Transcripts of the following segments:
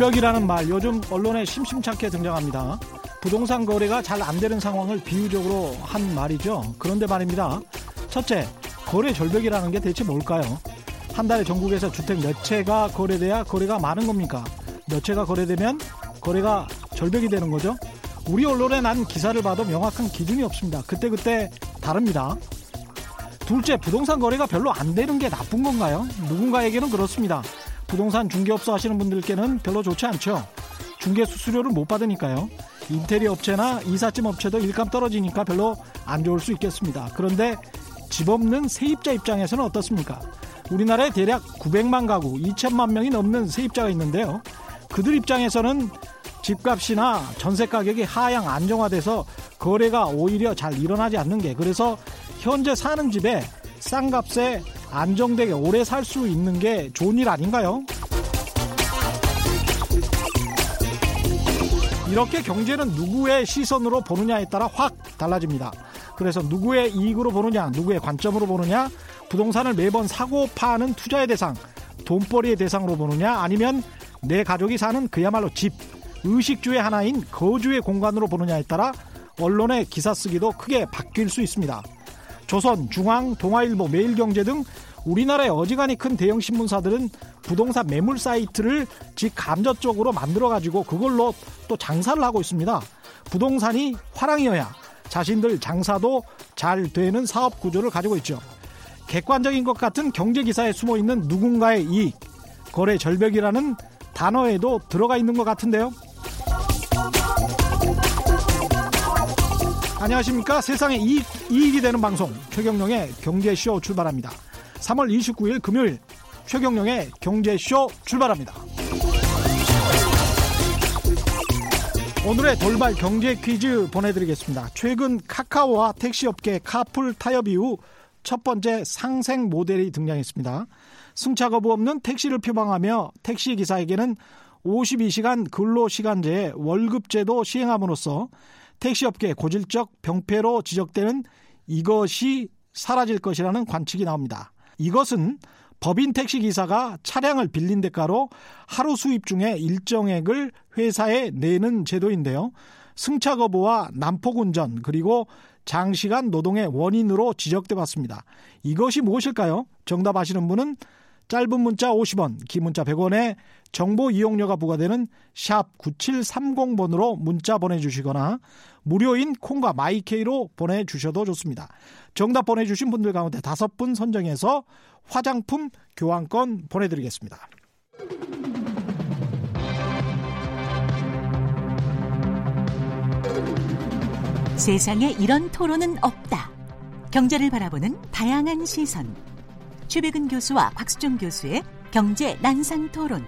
절벽이라는 말 요즘 언론에 심심찮게 등장합니다. 부동산 거래가 잘 안 되는 상황을 비유적으로 한 말이죠. 그런데 말입니다. 첫째, 거래 절벽이라는 게 대체 뭘까요? 한 달에 전국에서 주택 몇 채가 거래돼야 거래가 많은 겁니까? 몇 채가 거래되면 거래가 절벽이 되는 거죠? 우리 언론에 난 기사를 봐도 명확한 기준이 없습니다. 그때그때 다릅니다. 둘째, 부동산 거래가 별로 안 되는 게 나쁜 건가요? 누군가에게는 그렇습니다. 부동산 중개업소 하시는 분들께는 별로 좋지 않죠. 중개 수수료를 못 받으니까요. 인테리어 업체나 이삿짐 업체도 일감 떨어지니까 별로 안 좋을 수 있겠습니다. 그런데 집 없는 세입자 입장에서는 어떻습니까? 우리나라에 대략 900만 가구, 2천만 명이 넘는 세입자가 있는데요. 그들 입장에서는 집값이나 전세 가격이 하향 안정화돼서 거래가 오히려 잘 일어나지 않는 게 그래서 현재 사는 집에 싼 값에 안정되게 오래 살 수 있는 게 좋은 일 아닌가요? 이렇게 경제는 누구의 시선으로 보느냐에 따라 확 달라집니다. 그래서 누구의 이익으로 보느냐, 누구의 관점으로 보느냐, 부동산을 매번 사고 파는 투자의 대상, 돈벌이의 대상으로 보느냐, 아니면 내 가족이 사는 그야말로 집, 의식주의 하나인 거주의 공간으로 보느냐에 따라 언론의 기사 쓰기도 크게 바뀔 수 있습니다. 조선, 중앙, 동아일보, 매일경제 등 우리나라의 어지간히 큰 대형 신문사들은 부동산 매물 사이트를 직간접적으로 만들어가지고 그걸로 또 장사를 하고 있습니다. 부동산이 화랑이어야 자신들 장사도 잘 되는 사업 구조를 가지고 있죠. 객관적인 것 같은 경제 기사에 숨어 있는 누군가의 이익, 거래 절벽이라는 단어에도 들어가 있는 것 같은데요. 안녕하십니까. 세상에 이익, 이익이 되는 방송 최경령의 경제쇼 출발합니다. 3월 29일 금요일 최경령의 경제쇼 출발합니다. 오늘의 돌발 경제 퀴즈 보내드리겠습니다. 최근 카카오와 택시업계 카풀 타협 이후 첫 번째 상생 모델이 등장했습니다. 승차 거부 없는 택시를 표방하며 택시 기사에게는 52시간 근로시간제 월급제도 시행함으로써 택시업계 고질적 병폐로 지적되는 이것이 사라질 것이라는 관측이 나옵니다. 이것은 법인 택시 기사가 차량을 빌린 대가로 하루 수입 중에 일정액을 회사에 내는 제도인데요. 승차 거부와 난폭 운전 그리고 장시간 노동의 원인으로 지적돼 왔습니다. 이것이 무엇일까요? 정답 아시는 분은 짧은 문자 50원, 긴 문자 100원에 정보 이용료가 부과되는 샵 9730번으로 문자 보내주시거나 무료인 콩과 마이케이로 보내주셔도 좋습니다. 정답 보내주신 분들 가운데 다섯 분 선정해서 화장품 교환권 보내드리겠습니다. 세상에 이런 토론은 없다. 경제를 바라보는 다양한 시선. 최백은 교수와 곽수종 교수의 경제 난상 토론.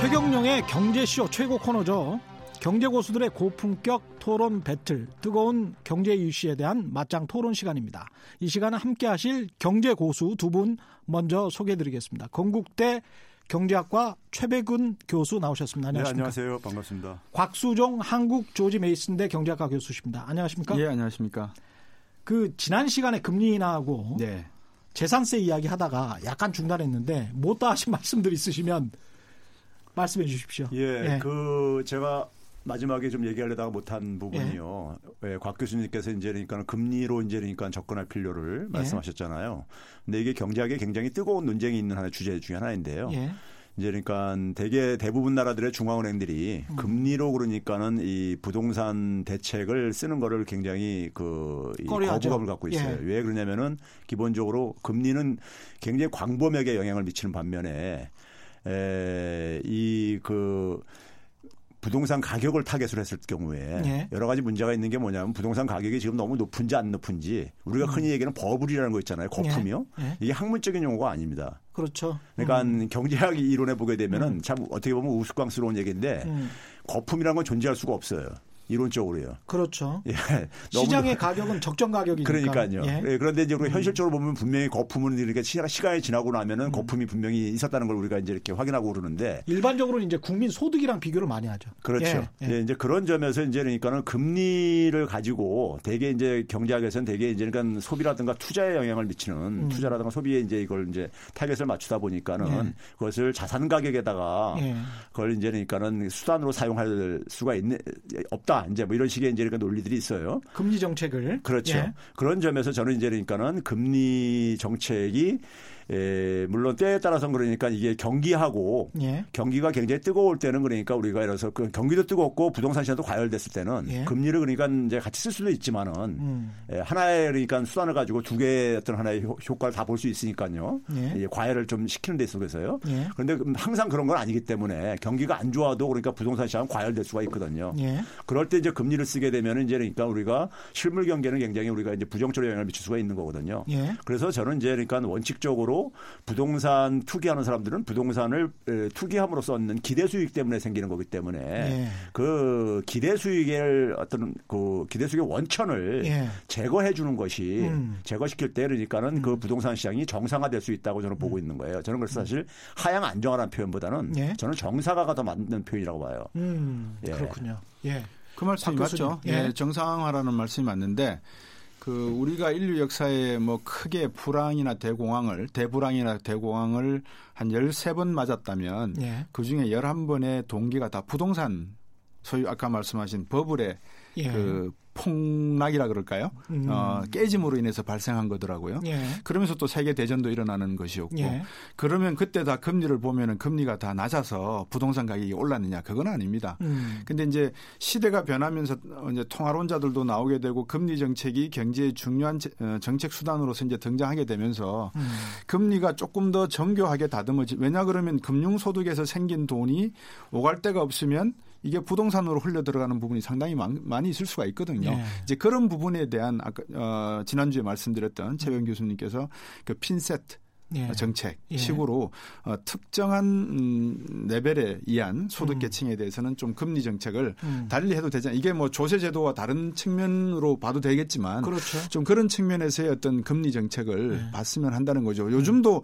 최경령의 경제쇼 최고 코너죠. 경제 고수들의 고품격 토론 배틀, 뜨거운 경제 이슈에 대한 맞짱 토론 시간입니다. 이 시간은 함께 하실 경제 고수 두 분 먼저 소개해 드리겠습니다. 건국대 경제학과 최백운 교수 나오셨습니다. 안녕하십니까? 네, 안녕하세요. 반갑습니다. 곽수종 한국 조지 메이슨대 경제학과 교수십니다. 안녕하십니까? 예, 안녕하십니까? 그 지난 시간에 금리 인하하고 네. 재산세 이야기 하다가 약간 중단했는데 못다 하신 말씀들 있으시면 말씀해 주십시오. 예, 예. 그 제가 마지막에 좀 얘기하려다가 못한 부분이요. 예. 예, 곽 교수님께서 이제 그러니까 금리로 이제 그러니까 접근할 필요를 예. 말씀하셨잖아요. 근데 이게 경제학에 굉장히 뜨거운 논쟁이 있는 하나의 주제 중에 하나인데요. 예. 이제 그러니까 대개 대부분 나라들의 중앙은행들이 음. 금리로 그러니까는 이 부동산 대책을 쓰는 거를 굉장히 그 거부감을 갖고 있어요. 예. 왜 그러냐면은 기본적으로 금리는 굉장히 광범위하게 영향을 미치는 반면에 에, 이그 부동산 가격을 타겟으로 했을 경우에 예. 여러 가지 문제가 있는 게 뭐냐면 부동산 가격이 지금 너무 높은지 안 높은지 우리가 음. 흔히 얘기하는 버블이라는 거 있잖아요. 거품이요. 예. 예. 이게 학문적인 용어가 아닙니다. 그렇죠. 그러니까 음. 경제학 이론에 보게 되면은 음. 참 어떻게 보면 우스꽝스러운 얘기인데 음. 거품이라는 건 존재할 수가 없어요. 이론적으로요. 그렇죠. 예. 시장의 가격은 적정 가격이니까. 그러니까요. 예. 예. 그런데 이제 우리가 음. 현실적으로 보면 분명히 거품은 이렇게 시간이 지나고 나면은 음. 거품이 분명히 있었다는 걸 우리가 이제 이렇게 확인하고 그러는데 일반적으로는 이제 국민 소득이랑 비교를 많이 하죠. 그렇죠. 예. 예. 이제 그런 점에서 이제 그러니까는 금리를 가지고 대개 이제 경제학에서는 대개 이제 그러니까 소비라든가 투자에 영향을 미치는 음. 투자라든가 소비에 이제 이걸 이제 타겟을 맞추다 보니까는 예. 그것을 자산 가격에다가 예. 그걸 이제 그러니까는 수단으로 사용할 수가 있는 없다. 이제 뭐 이런 식의 이제 그러니까 논리들이 있어요. 금리 정책을 그렇죠. 예. 그런 점에서 저는 이제 그러니까는 금리 정책이 에, 물론 때에 따라서 그러니까 이게 경기하고 예. 경기가 굉장히 뜨거울 때는 그러니까 우리가 예를 들어서 그 경기도 뜨겁고 부동산 시장도 과열됐을 때는 예. 금리를 그러니까 이제 같이 쓸 수도 있지만은 음. 에, 하나의 그러니까 수단을 가지고 두 개의 어떤 하나의 효과를 다 볼 수 있으니까요. 예. 과열을 좀 시키는 데 있어서요. 예. 그런데 항상 그런 건 아니기 때문에 경기가 안 좋아도 그러니까 부동산 시장은 과열될 수가 있거든요. 예. 그럴 때 이제 금리를 쓰게 되면 이제 그러니까 우리가 실물 경기는 굉장히 우리가 이제 부정적으로 영향을 미칠 수가 있는 거거든요. 예. 그래서 저는 이제 그러니까 원칙적으로 부동산 투기하는 사람들은 부동산을 투기함으로써 얻는 기대 수익 때문에 생기는 거기 때문에 예. 그 기대 수익의 어떤 그 기대 수익의 원천을 예. 제거해 주는 것이 음. 제거시킬 때 그러니까는 그 음. 그 부동산 시장이 정상화될 수 있다고 저는 보고 음. 있는 거예요. 저는 그래서 사실 하향 안정화라는 표현보다는 예. 저는 정상화가 더 맞는 표현이라고 봐요. 음. 예. 그렇군요. 예. 그 말씀이 맞죠. 예. 예. 정상화라는 말씀이 맞는데 그 우리가 인류 역사에 뭐 크게 불황이나 대공황을 대불황이나 대공황을 한 13번 맞았다면 예. 그중에 11번의 동기가 다 부동산 소위 아까 말씀하신 버블의 예. 그 폭락이라 그럴까요? 음. 어, 깨짐으로 인해서 발생한 거더라고요. 예. 그러면서 또 세계 대전도 일어나는 것이었고 예. 그러면 그때 다 금리를 보면은 금리가 다 낮아서 부동산 가격이 올랐느냐 그건 아닙니다. 음. 근데 이제 시대가 변하면서 이제 통화론자들도 나오게 되고 금리 정책이 경제의 중요한 어, 정책 수단으로서 이제 등장하게 되면서 음. 금리가 조금 더 정교하게 다듬어지 왜냐 그러면 금융 소득에서 생긴 돈이 오갈 데가 없으면 이게 부동산으로 흘려 들어가는 부분이 상당히 많이 있을 수가 있거든요. 네. 이제 그런 부분에 대한 아까 어, 지난주에 말씀드렸던 최영 교수님께서 그 핀셋 예. 정책 예. 식으로 어, 특정한 음, 레벨에 의한 소득 계층에 음. 대해서는 좀 금리 정책을 음. 달리 해도 되지 않 이게 뭐 조세 제도와 다른 측면으로 봐도 되겠지만 그렇죠. 좀 그런 측면에서의 어떤 금리 정책을 예. 봤으면 한다는 거죠. 요즘도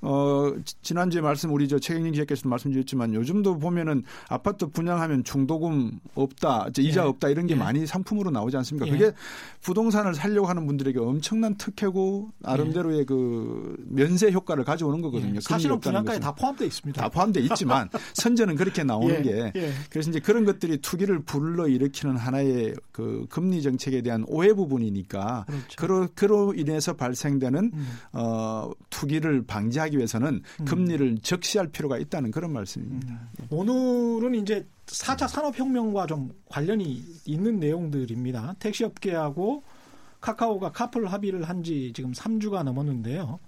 어 지난주에 말씀 우리 저 최경림 기자께서 말씀드렸지만 요즘도 보면은 아파트 분양하면 중도금 없다, 이자 예. 없다 이런 게 예. 많이 상품으로 나오지 않습니까? 그게 부동산을 살려고 하는 분들에게 엄청난 특혜고 나름대로의 그 면세 인쇄 효과를 가져오는 거거든요. 예, 사실은 분양가에 다 포함되어 있습니다. 다 포함되어 있지만 선전은 그렇게 나오는 예, 게 예. 그래서 이제 그런 것들이 투기를 불러 일으키는 하나의 그 금리 정책에 대한 오해 부분이니까 그렇죠. 그로 그로 인해서 발생되는 음. 어 투기를 방지하기 위해서는 음. 금리를 적시할 필요가 있다는 그런 말씀입니다. 음. 오늘은 이제 4차 산업혁명과 좀 관련이 있는 내용들입니다. 택시업계하고 카카오가 카풀 합의를 한 지 지금 3주가 넘었는데요.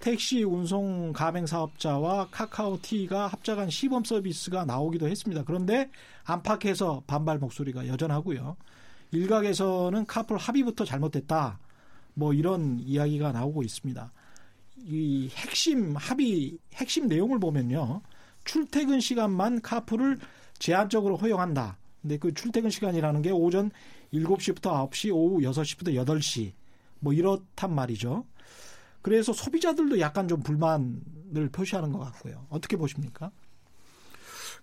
택시 운송 가맹 사업자와 카카오티가 합작한 시범 서비스가 나오기도 했습니다. 그런데 안팎에서 반발 목소리가 여전하고요. 일각에서는 카풀 합의부터 잘못됐다. 뭐 이런 이야기가 나오고 있습니다. 이 핵심 합의 핵심 내용을 보면요. 출퇴근 시간만 카풀을 제한적으로 허용한다. 근데 그 출퇴근 시간이라는 게 오전 7시부터 9시, 오후 6시부터 8시 뭐 이렇단 말이죠. 그래서 소비자들도 약간 좀 불만을 표시하는 것 같고요. 어떻게 보십니까?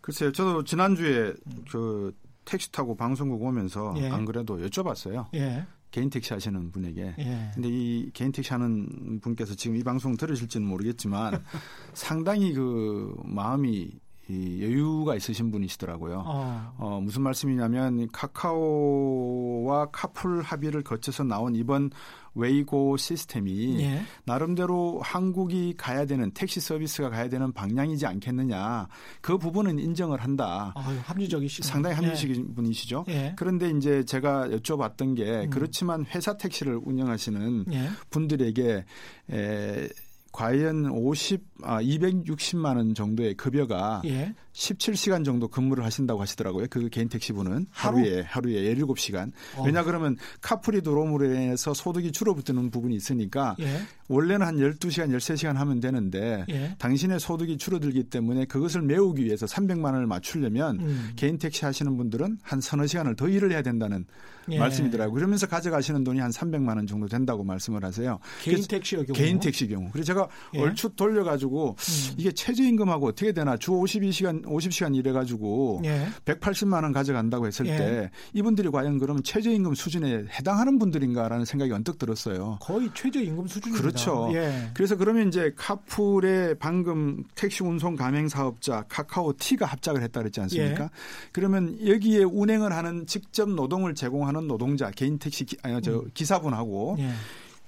글쎄요. 저도 지난주에 그 택시 타고 방송국 오면서 예. 안 그래도 여쭤봤어요. 예. 개인 택시 하시는 분에게. 예. 근데 이 개인 택시 하는 분께서 지금 이 방송 들으실지는 모르겠지만 상당히 그 마음이 이 여유가 있으신 분이시더라고요. 어. 어. 무슨 말씀이냐면 카카오와 카풀 합의를 거쳐서 나온 이번 웨이고 시스템이 예. 나름대로 한국이 가야 되는 택시 서비스가 가야 되는 방향이지 않겠느냐. 그 부분은 인정을 한다. 아유, 합리적이시 상당히 합리적인 예. 분이시죠. 예. 그런데 이제 제가 여쭤봤던 게 음. 그렇지만 회사 택시를 운영하시는 예. 분들에게 에, 과연 50, 아, 260만 원 정도의 급여가 예. 17시간 정도 근무를 하신다고 하시더라고요. 그 개인 택시분은 하루? 에 하루에 17시간. 어. 왜냐 그러면 카풀이 들어옴으로 인해서 소득이 줄어드는 부분이 있으니까 예. 원래는 한 12시간, 13시간 하면 되는데 예. 당신의 소득이 줄어들기 때문에 그것을 메우기 위해서 300만 원을 맞추려면 음. 개인 택시 하시는 분들은 한 서너 시간을 더 일을 해야 된다는 예. 말씀이더라고요. 그러면서 가져가시는 돈이 한 300만 원 정도 된다고 말씀을 하세요. 개인 택시의 경우. 개인 택시 경우. 그래서 제가 예. 얼추 돌려 가지고 음. 이게 최저임금하고 어떻게 되나 주 52시간 50시간 일해가지고 예. 180만 원 가져간다고 했을 예. 때 이분들이 과연 그러면 최저임금 수준에 해당하는 분들인가라는 생각이 언뜻 들었어요. 거의 최저임금 수준입니다. 그렇죠. 예. 그래서 그러면 이제 카풀의 방금 택시 운송 가맹 사업자 카카오티가 합작을 했다 그랬지 않습니까? 예. 그러면 여기에 운행을 하는 직접 노동을 제공하는 노동자 개인 택시 기, 아니 저 음. 기사분하고 예.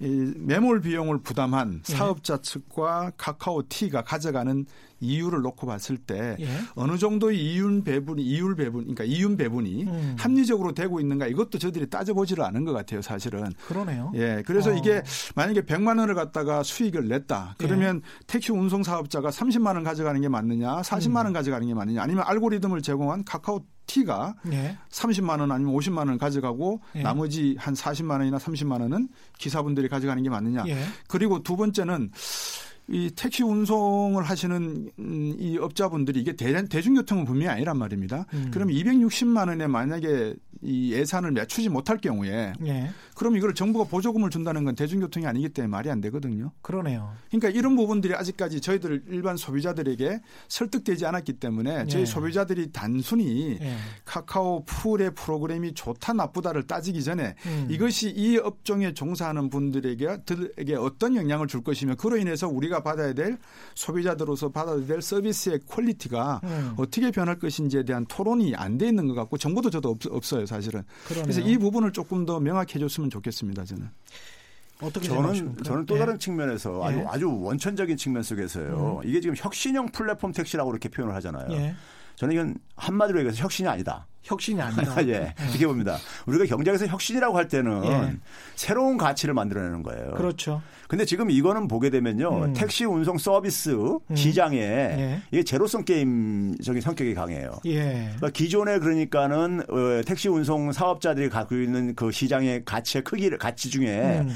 이 매몰 비용을 부담한 예. 사업자 측과 카카오티가 가져가는 이유를 놓고 봤을 때 예. 어느 정도의 이윤 배분이 이율 배분 그러니까 이윤 배분이 음. 합리적으로 되고 있는가 이것도 저들이 따져보지를 않은 것 같아요 사실은 그러네요. 예 그래서 어. 이게 만약에 100만 원을 갖다가 수익을 냈다 그러면 예. 택시 운송 사업자가 30만 원 가져가는 게 맞느냐 40만 원 음. 가져가는 게 맞느냐 아니면 알고리즘을 제공한 카카오 티가 예. 30만 원 아니면 50만 원 가져가고 예. 나머지 한 40만 원이나 30만 원은 기사분들이 가져가는 게 맞느냐. 예. 그리고 두 번째는 이 택시 운송을 하시는 음, 이 업자분들이 이게 대, 대중교통은 분명히 아니란 말입니다. 음. 그럼 260만 원에 만약에 이 예산을 맞추지 못할 경우에 예. 그럼 이걸 정부가 보조금을 준다는 건 대중교통이 아니기 때문에 말이 안 되거든요. 그러네요. 그러니까 이런 부분들이 아직까지 저희들 일반 소비자들에게 설득되지 않았기 때문에 저희 예. 소비자들이 단순히 예. 카카오 풀의 프로그램이 좋다 나쁘다를 따지기 전에 음. 이것이 이 업종에 종사하는 분들에게 들에게 어떤 영향을 줄 것이며 그로 인해서 우리가 받아야 될 소비자들로서 받아야 될 서비스의 quality가 음. 어떻게 변할 것인지에 대한 토론이 안 돼 있는 것 같고 정부도 저도 없, 어요 사실은. 그러네요. 그래서 이 부분을 조금 더 명확해 줬으면 좋겠습니다, 저는. 어떻게 저는 생각하십니까? 저는 또 다른 예. 측면에서 아주 예. 아주 원천적인 측면 속에서요. 음. 이게 지금 혁신형 플랫폼 택시라고 이렇게 표현을 하잖아요. 예. 저는 이건 한마디로 얘기해서 혁신이 아니다. 혁신이 아니다. 예. 이렇게 봅니다. 우리가 경제에서 혁신이라고 할 때는 예. 새로운 가치를 만들어내는 거예요. 그렇죠. 근데 지금 이거는 보게 되면요. 음. 택시 운송 서비스 음. 시장에 예. 이게 제로성 게임적인 성격이 강해요. 예. 그러니까 기존에 그러니까는 어, 택시 운송 사업자들이 갖고 있는 그 시장의 가치의 크기를 가치 중에 음.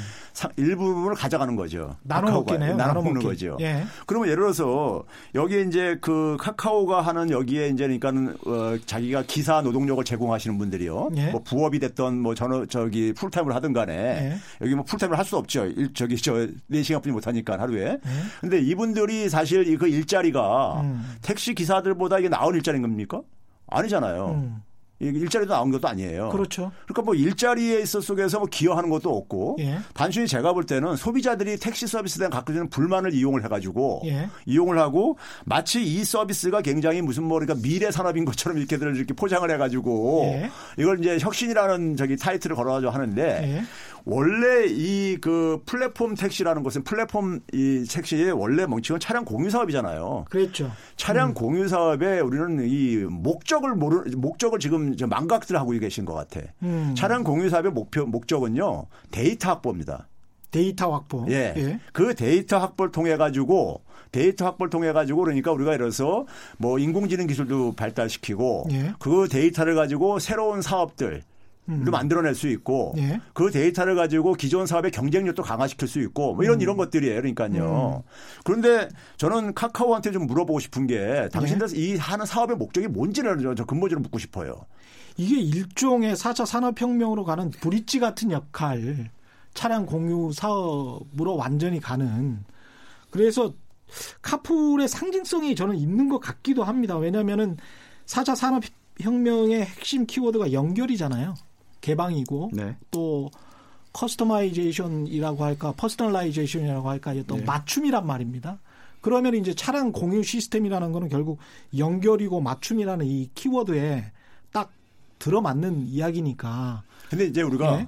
일부분을 가져가는 거죠. 나눠 먹기네요. 나눠 먹는 거죠. 예. 그러면 예를 들어서 여기에 이제 그 카카오가 하는 여기에 이제 그러니까는 어, 자기가 기사 노동력을 제공하시는 분들이요. 예. 뭐 부업이 됐던 뭐 저는 저기 풀타임을 하든 간에 예. 여기 뭐 풀타임을 할 수 없죠. 일, 저기 저 4시간뿐이 못 하니까 하루에. 근데 이분들이 사실 그 일자리가 음. 택시 기사들보다 이게 나은 일자리인 겁니까? 아니잖아요. 음. 일자리도 나온 것도 아니에요. 그렇죠. 그러니까 뭐 일자리에 있어 속에서 뭐 기여하는 것도 없고 예. 단순히 제가 볼 때는 소비자들이 택시 서비스에 대한 갖고 있는 불만을 이용을 해가지고 예. 이용을 하고 마치 이 서비스가 굉장히 무슨 뭐 그러니까 미래 산업인 것처럼 이렇게들 이렇게 포장을 해가지고 예. 이걸 이제 혁신이라는 저기 타이틀을 걸어가지고 하는데 예. 원래 이 그 플랫폼 택시라는 것은 플랫폼 이 택시의 원래 멍칭은 차량 공유 사업이잖아요. 그렇죠. 차량 음. 공유 사업에 우리는 이 목적을 모르 목적을 지금 망각들 하고 계신 것 같아. 음. 차량 공유 사업의 목표 목적은요 데이터 확보입니다. 데이터 확보. 예. 예. 그 데이터 확보를 통해 가지고 데이터 확보를 통해 가지고 그러니까 우리가 예를 들어서 뭐 인공지능 기술도 발달시키고 예. 그 데이터를 가지고 새로운 사업들 음. 만들어낼 수 있고 예. 그 데이터를 가지고 기존 사업의 경쟁력도 강화시킬 수 있고 뭐 이런 음. 이런 것들이에요. 그러니까요. 음. 그런데 저는 카카오한테 좀 물어보고 싶은 게 당신들 예. 이 하는 사업의 목적이 뭔지를 저 근본적으로 묻고 싶어요. 이게 일종의 4차 산업혁명으로 가는 bridge 같은 역할 차량 공유 사업으로 완전히 가는 그래서 카풀의 상징성이 저는 있는 것 같기도 합니다. 왜냐하면은 4차 산업혁명의 핵심 키워드가 연결이잖아요. 개방이고 네. 또 customization이라고 할까 personalization이라고 할까 어떤 네. 맞춤이란 말입니다. 그러면 이제 차량 공유 시스템이라는 거는 결국 연결이고 맞춤이라는 이 키워드에 딱 들어맞는 이야기니까. 근데 이제 우리가 네.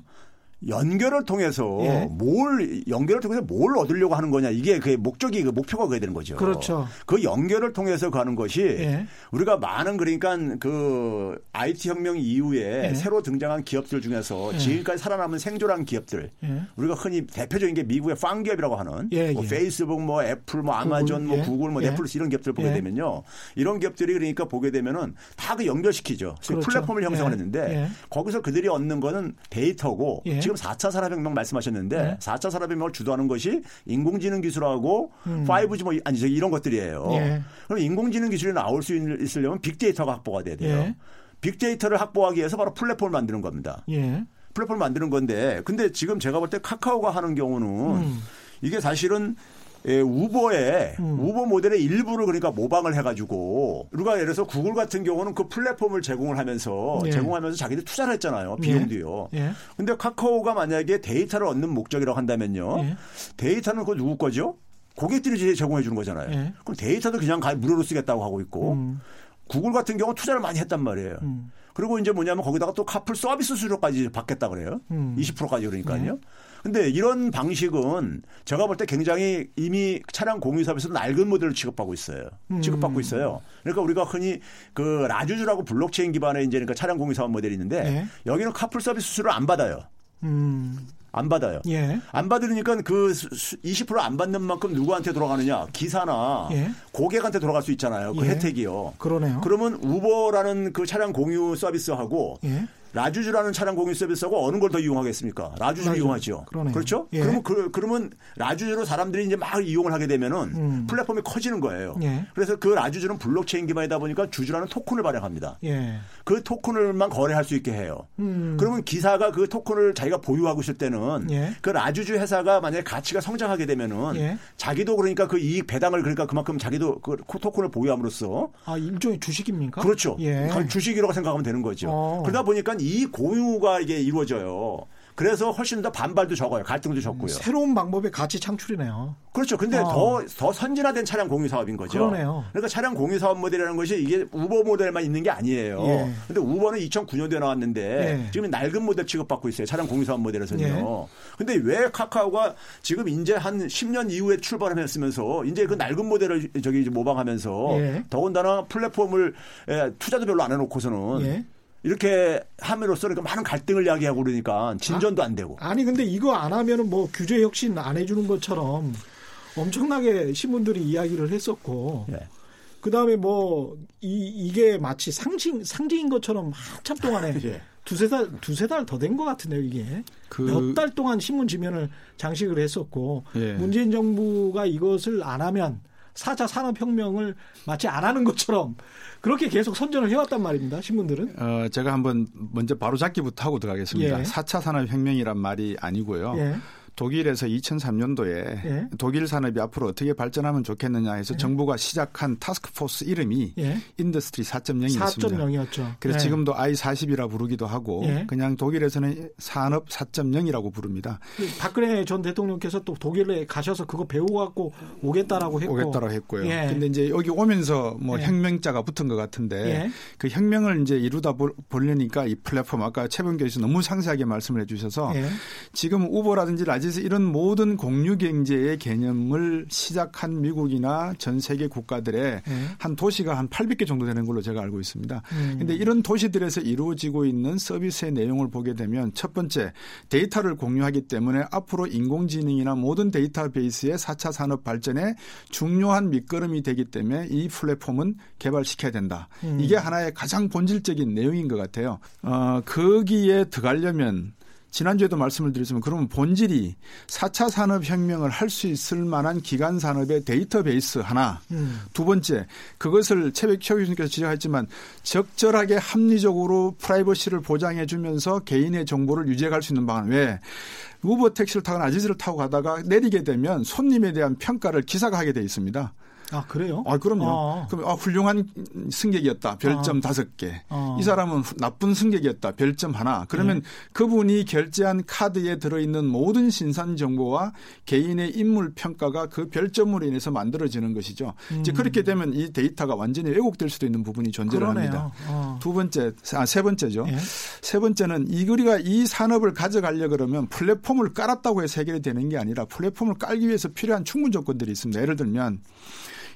연결을 통해서 예. 뭘 연결을 통해서 뭘 얻으려고 하는 거냐 이게 그 목적이 그 목표가 그야 되는 거죠. 그렇죠. 그 연결을 통해서 가는 것이 예. 우리가 많은 그러니까 그 IT 혁명 이후에 예. 새로 등장한 기업들 중에서 예. 지금까지 살아남은 생존한 기업들 예. 우리가 흔히 대표적인 게 미국의 팡 기업이라고 하는 예, 뭐 페이스북 뭐 애플 뭐 아마존 구글, 뭐 구글 뭐 넷플릭스 이런 기업들 보게 되면요 이런 기업들이 그러니까 보게 되면은 다 그 연결시키죠. 그렇죠. 플랫폼을 형성을 했는데 거기서 그들이 얻는 거는 데이터고 지금 지금 4차 산업혁명 말씀하셨는데 네. 4차 산업혁명을 주도하는 것이 인공지능 기술하고 음. 5G 뭐 아니 저 이런 것들이에요. 예. 그럼 인공지능 기술이 나올 수 있으려면 빅데이터가 확보가 돼야 돼요. 예. 빅데이터를 확보하기 위해서 바로 플랫폼을 만드는 겁니다. 예. 플랫폼을 만드는 건데 근데 지금 제가 볼 때 카카오가 하는 경우는 음. 이게 사실은 예, 우버의 음. 우버 모델의 일부를 그러니까 모방을 해가지고 우리가 예를 들어서 구글 같은 경우는 그 플랫폼을 제공을 하면서 예. 제공하면서 자기들 투자를 했잖아요 예. 비용도요. 예. 근데 카카오가 만약에 데이터를 얻는 목적이라고 한다면요, 예. 데이터는 그 누구 거죠? 고객들이 제공해 주는 거잖아요. 예. 그럼 데이터도 그냥 무료로 쓰겠다고 하고 있고 음. 구글 같은 경우 투자를 많이 했단 말이에요. 음. 그리고 이제 뭐냐면 거기다가 또 카풀 서비스 수수료까지 받겠다 그래요. 음. 20%까지 그러니까요. 네. 근데 이런 방식은 제가 볼 때 굉장히 이미 차량 공유 사업에서 낡은 모델을 취급하고 있어요. 음. 취급받고 있어요. 그러니까 우리가 흔히 그 라주주라고 블록체인 기반의 이제 그러니까 차량 공유 사업 모델이 있는데 네. 여기는 카풀 서비스 수수료를 안 받아요. 음. 안 받아요. 예. 안 받으니까 그 20%안 받는 만큼 누구한테 돌아가느냐? 기사나 예. 고객한테 돌아갈 수 있잖아요. 그 예. 혜택이요. 그러네요. 그러면 우버라는 그 차량 공유 서비스하고 예. 라주주라는 차량 공유 서비스하고 어느 걸 더 이용하겠습니까? 라주주를 라주. 이용하죠. 그러네요. 그렇죠? 예. 그러면 그, 그러면 라주주로 사람들이 이제 막 이용을 하게 되면은 음. 플랫폼이 커지는 거예요. 예. 그래서 그 라주주는 블록체인 기반이다 보니까 주주라는 토큰을 발행합니다. 예. 그 토큰을만 거래할 수 있게 해요. 음. 그러면 기사가 그 토큰을 자기가 보유하고 있을 때는 예. 그 라주주 회사가 만약에 가치가 성장하게 되면은 예. 자기도 그러니까 그 이익 배당을 그러니까 그만큼 자기도 그 토큰을 보유함으로써 아 일종의 주식입니까? 그렇죠. 예. 주식이라고 생각하면 되는 거죠. 어. 그러다 보니까 이 공유가 이게 이루어져요. 그래서 훨씬 더 반발도 적어요. 갈등도 적고요. 새로운 방법의 가치 창출이네요. 그렇죠. 근데 어. 더, 더 선진화된 차량 공유 사업인 거죠. 그러네요. 그러니까 차량 공유 사업 모델이라는 것이 이게 우버 모델만 있는 게 아니에요. 예. 근데 우버는 2009년도에 나왔는데 예. 지금 낡은 모델 취급받고 있어요. 차량 공유 사업 모델에서는요. 예. 근데 왜 카카오가 지금 이제 한 10년 이후에 출발을 했으면서 이제 그 낡은 모델을 저기 모방하면서 예. 더군다나 플랫폼을 예, 투자도 별로 안 해놓고서는 예. 이렇게 함으로써 그러니까 많은 갈등을 야기하고 그러니까 진전도 안 되고. 아니 근데 이거 안 하면은 뭐 규제 혁신 안 해주는 것처럼 엄청나게 신문들이 이야기를 했었고. 네. 그 다음에 뭐, 이, 이게 마치 상징, 상징인 것처럼 한참 동안에 예. 두세 달, 두세 달 더 된 것 같은데요, 이게. 그... 몇달 동안 신문 지면을 장식을 했었고, 예. 문재인 정부가 이것을 안 하면 4차 산업혁명을 마치 안 하는 것처럼 그렇게 계속 선전을 해왔단 말입니다. 신문들은. 어, 제가 한번 먼저 바로 잡기부터 하고 들어가겠습니다. 예. 4차 산업혁명이란 말이 아니고요. 예. 독일에서 2003년도에 예. 독일 산업이 앞으로 어떻게 발전하면 좋겠느냐 해서 예. 정부가 시작한 타스크포스 이름이 예. Industry 4.0이었습니다. 4.0이었죠. 그래서 예. 지금도 i40이라 부르기도 하고 예. 그냥 독일에서는 산업 4.0이라고 부릅니다. 박근혜 전 대통령께서 또 독일에 가셔서 그거 배우고 갖고 오겠다라고 했고. 오겠다라고 했고요. 예. 근데 이제 여기 오면서 뭐 예. 혁명자가 붙은 것 같은데 예. 그 혁명을 이제 이루다 보- 보려니까 이 플랫폼 아까 최범 교수 너무 상세하게 말씀을 해주셔서 예. 지금 우버라든지 라지스 이런 모든 공유 경제의 개념을 시작한 미국이나 전 세계 국가들의 예. 한 도시가 한 800개 정도 되는 걸로 제가 알고 있습니다. 음. 근데 이런 도시들에서 이루어지고 있는 서비스의 내용을 보게 되면 첫 번째 데이터를 공유하기 때문에 앞으로 인공지능이나 모든 데이터베이스의 4차 산업 발전에 중요한 밑거름이 되기 때문에 이 플랫폼은 개발시켜야 된다. 음. 이게 하나의 가장 본질적인 내용인 것 같아요. 어, 거기에 들어가려면 지난주에도 말씀을 드렸지만 그러면 본질이 4차 산업혁명을 할 수 있을 만한 기간 산업의 데이터베이스 하나 음. 두 번째 그것을 최백 최 교수님께서 지적했지만 적절하게 합리적으로 프라이버시를 보장해 주면서 개인의 정보를 유지해 갈 수 있는 방안 왜 우버 택시를 타거나 아지즈를 타고 가다가 내리게 되면 손님에 대한 평가를 기사가 하게 돼 있습니다. 아, 그래요? 아, 그럼요. 어. 그럼 아, 훌륭한 승객이었다. 별점 다섯 개. 어. 이 사람은 후- 나쁜 승객이었다. 별점 하나. 그러면 네. 그분이 결제한 카드에 들어있는 모든 신산 정보와 개인의 인물 평가가 그 별점으로 인해서 만들어지는 것이죠. 이제 음. 그렇게 되면 이 데이터가 완전히 왜곡될 수도 있는 부분이 존재를 그러네요. 합니다. 어. 어. 두 번째, 아, 세 번째죠. 예. 세 번째는 이 우리가 이 산업을 가져가려 그러면 플랫폼을 깔았다고 해서 해결이 되는 게 아니라 플랫폼을 깔기 위해서 필요한 충분 조건들이 있습니다. 예를 들면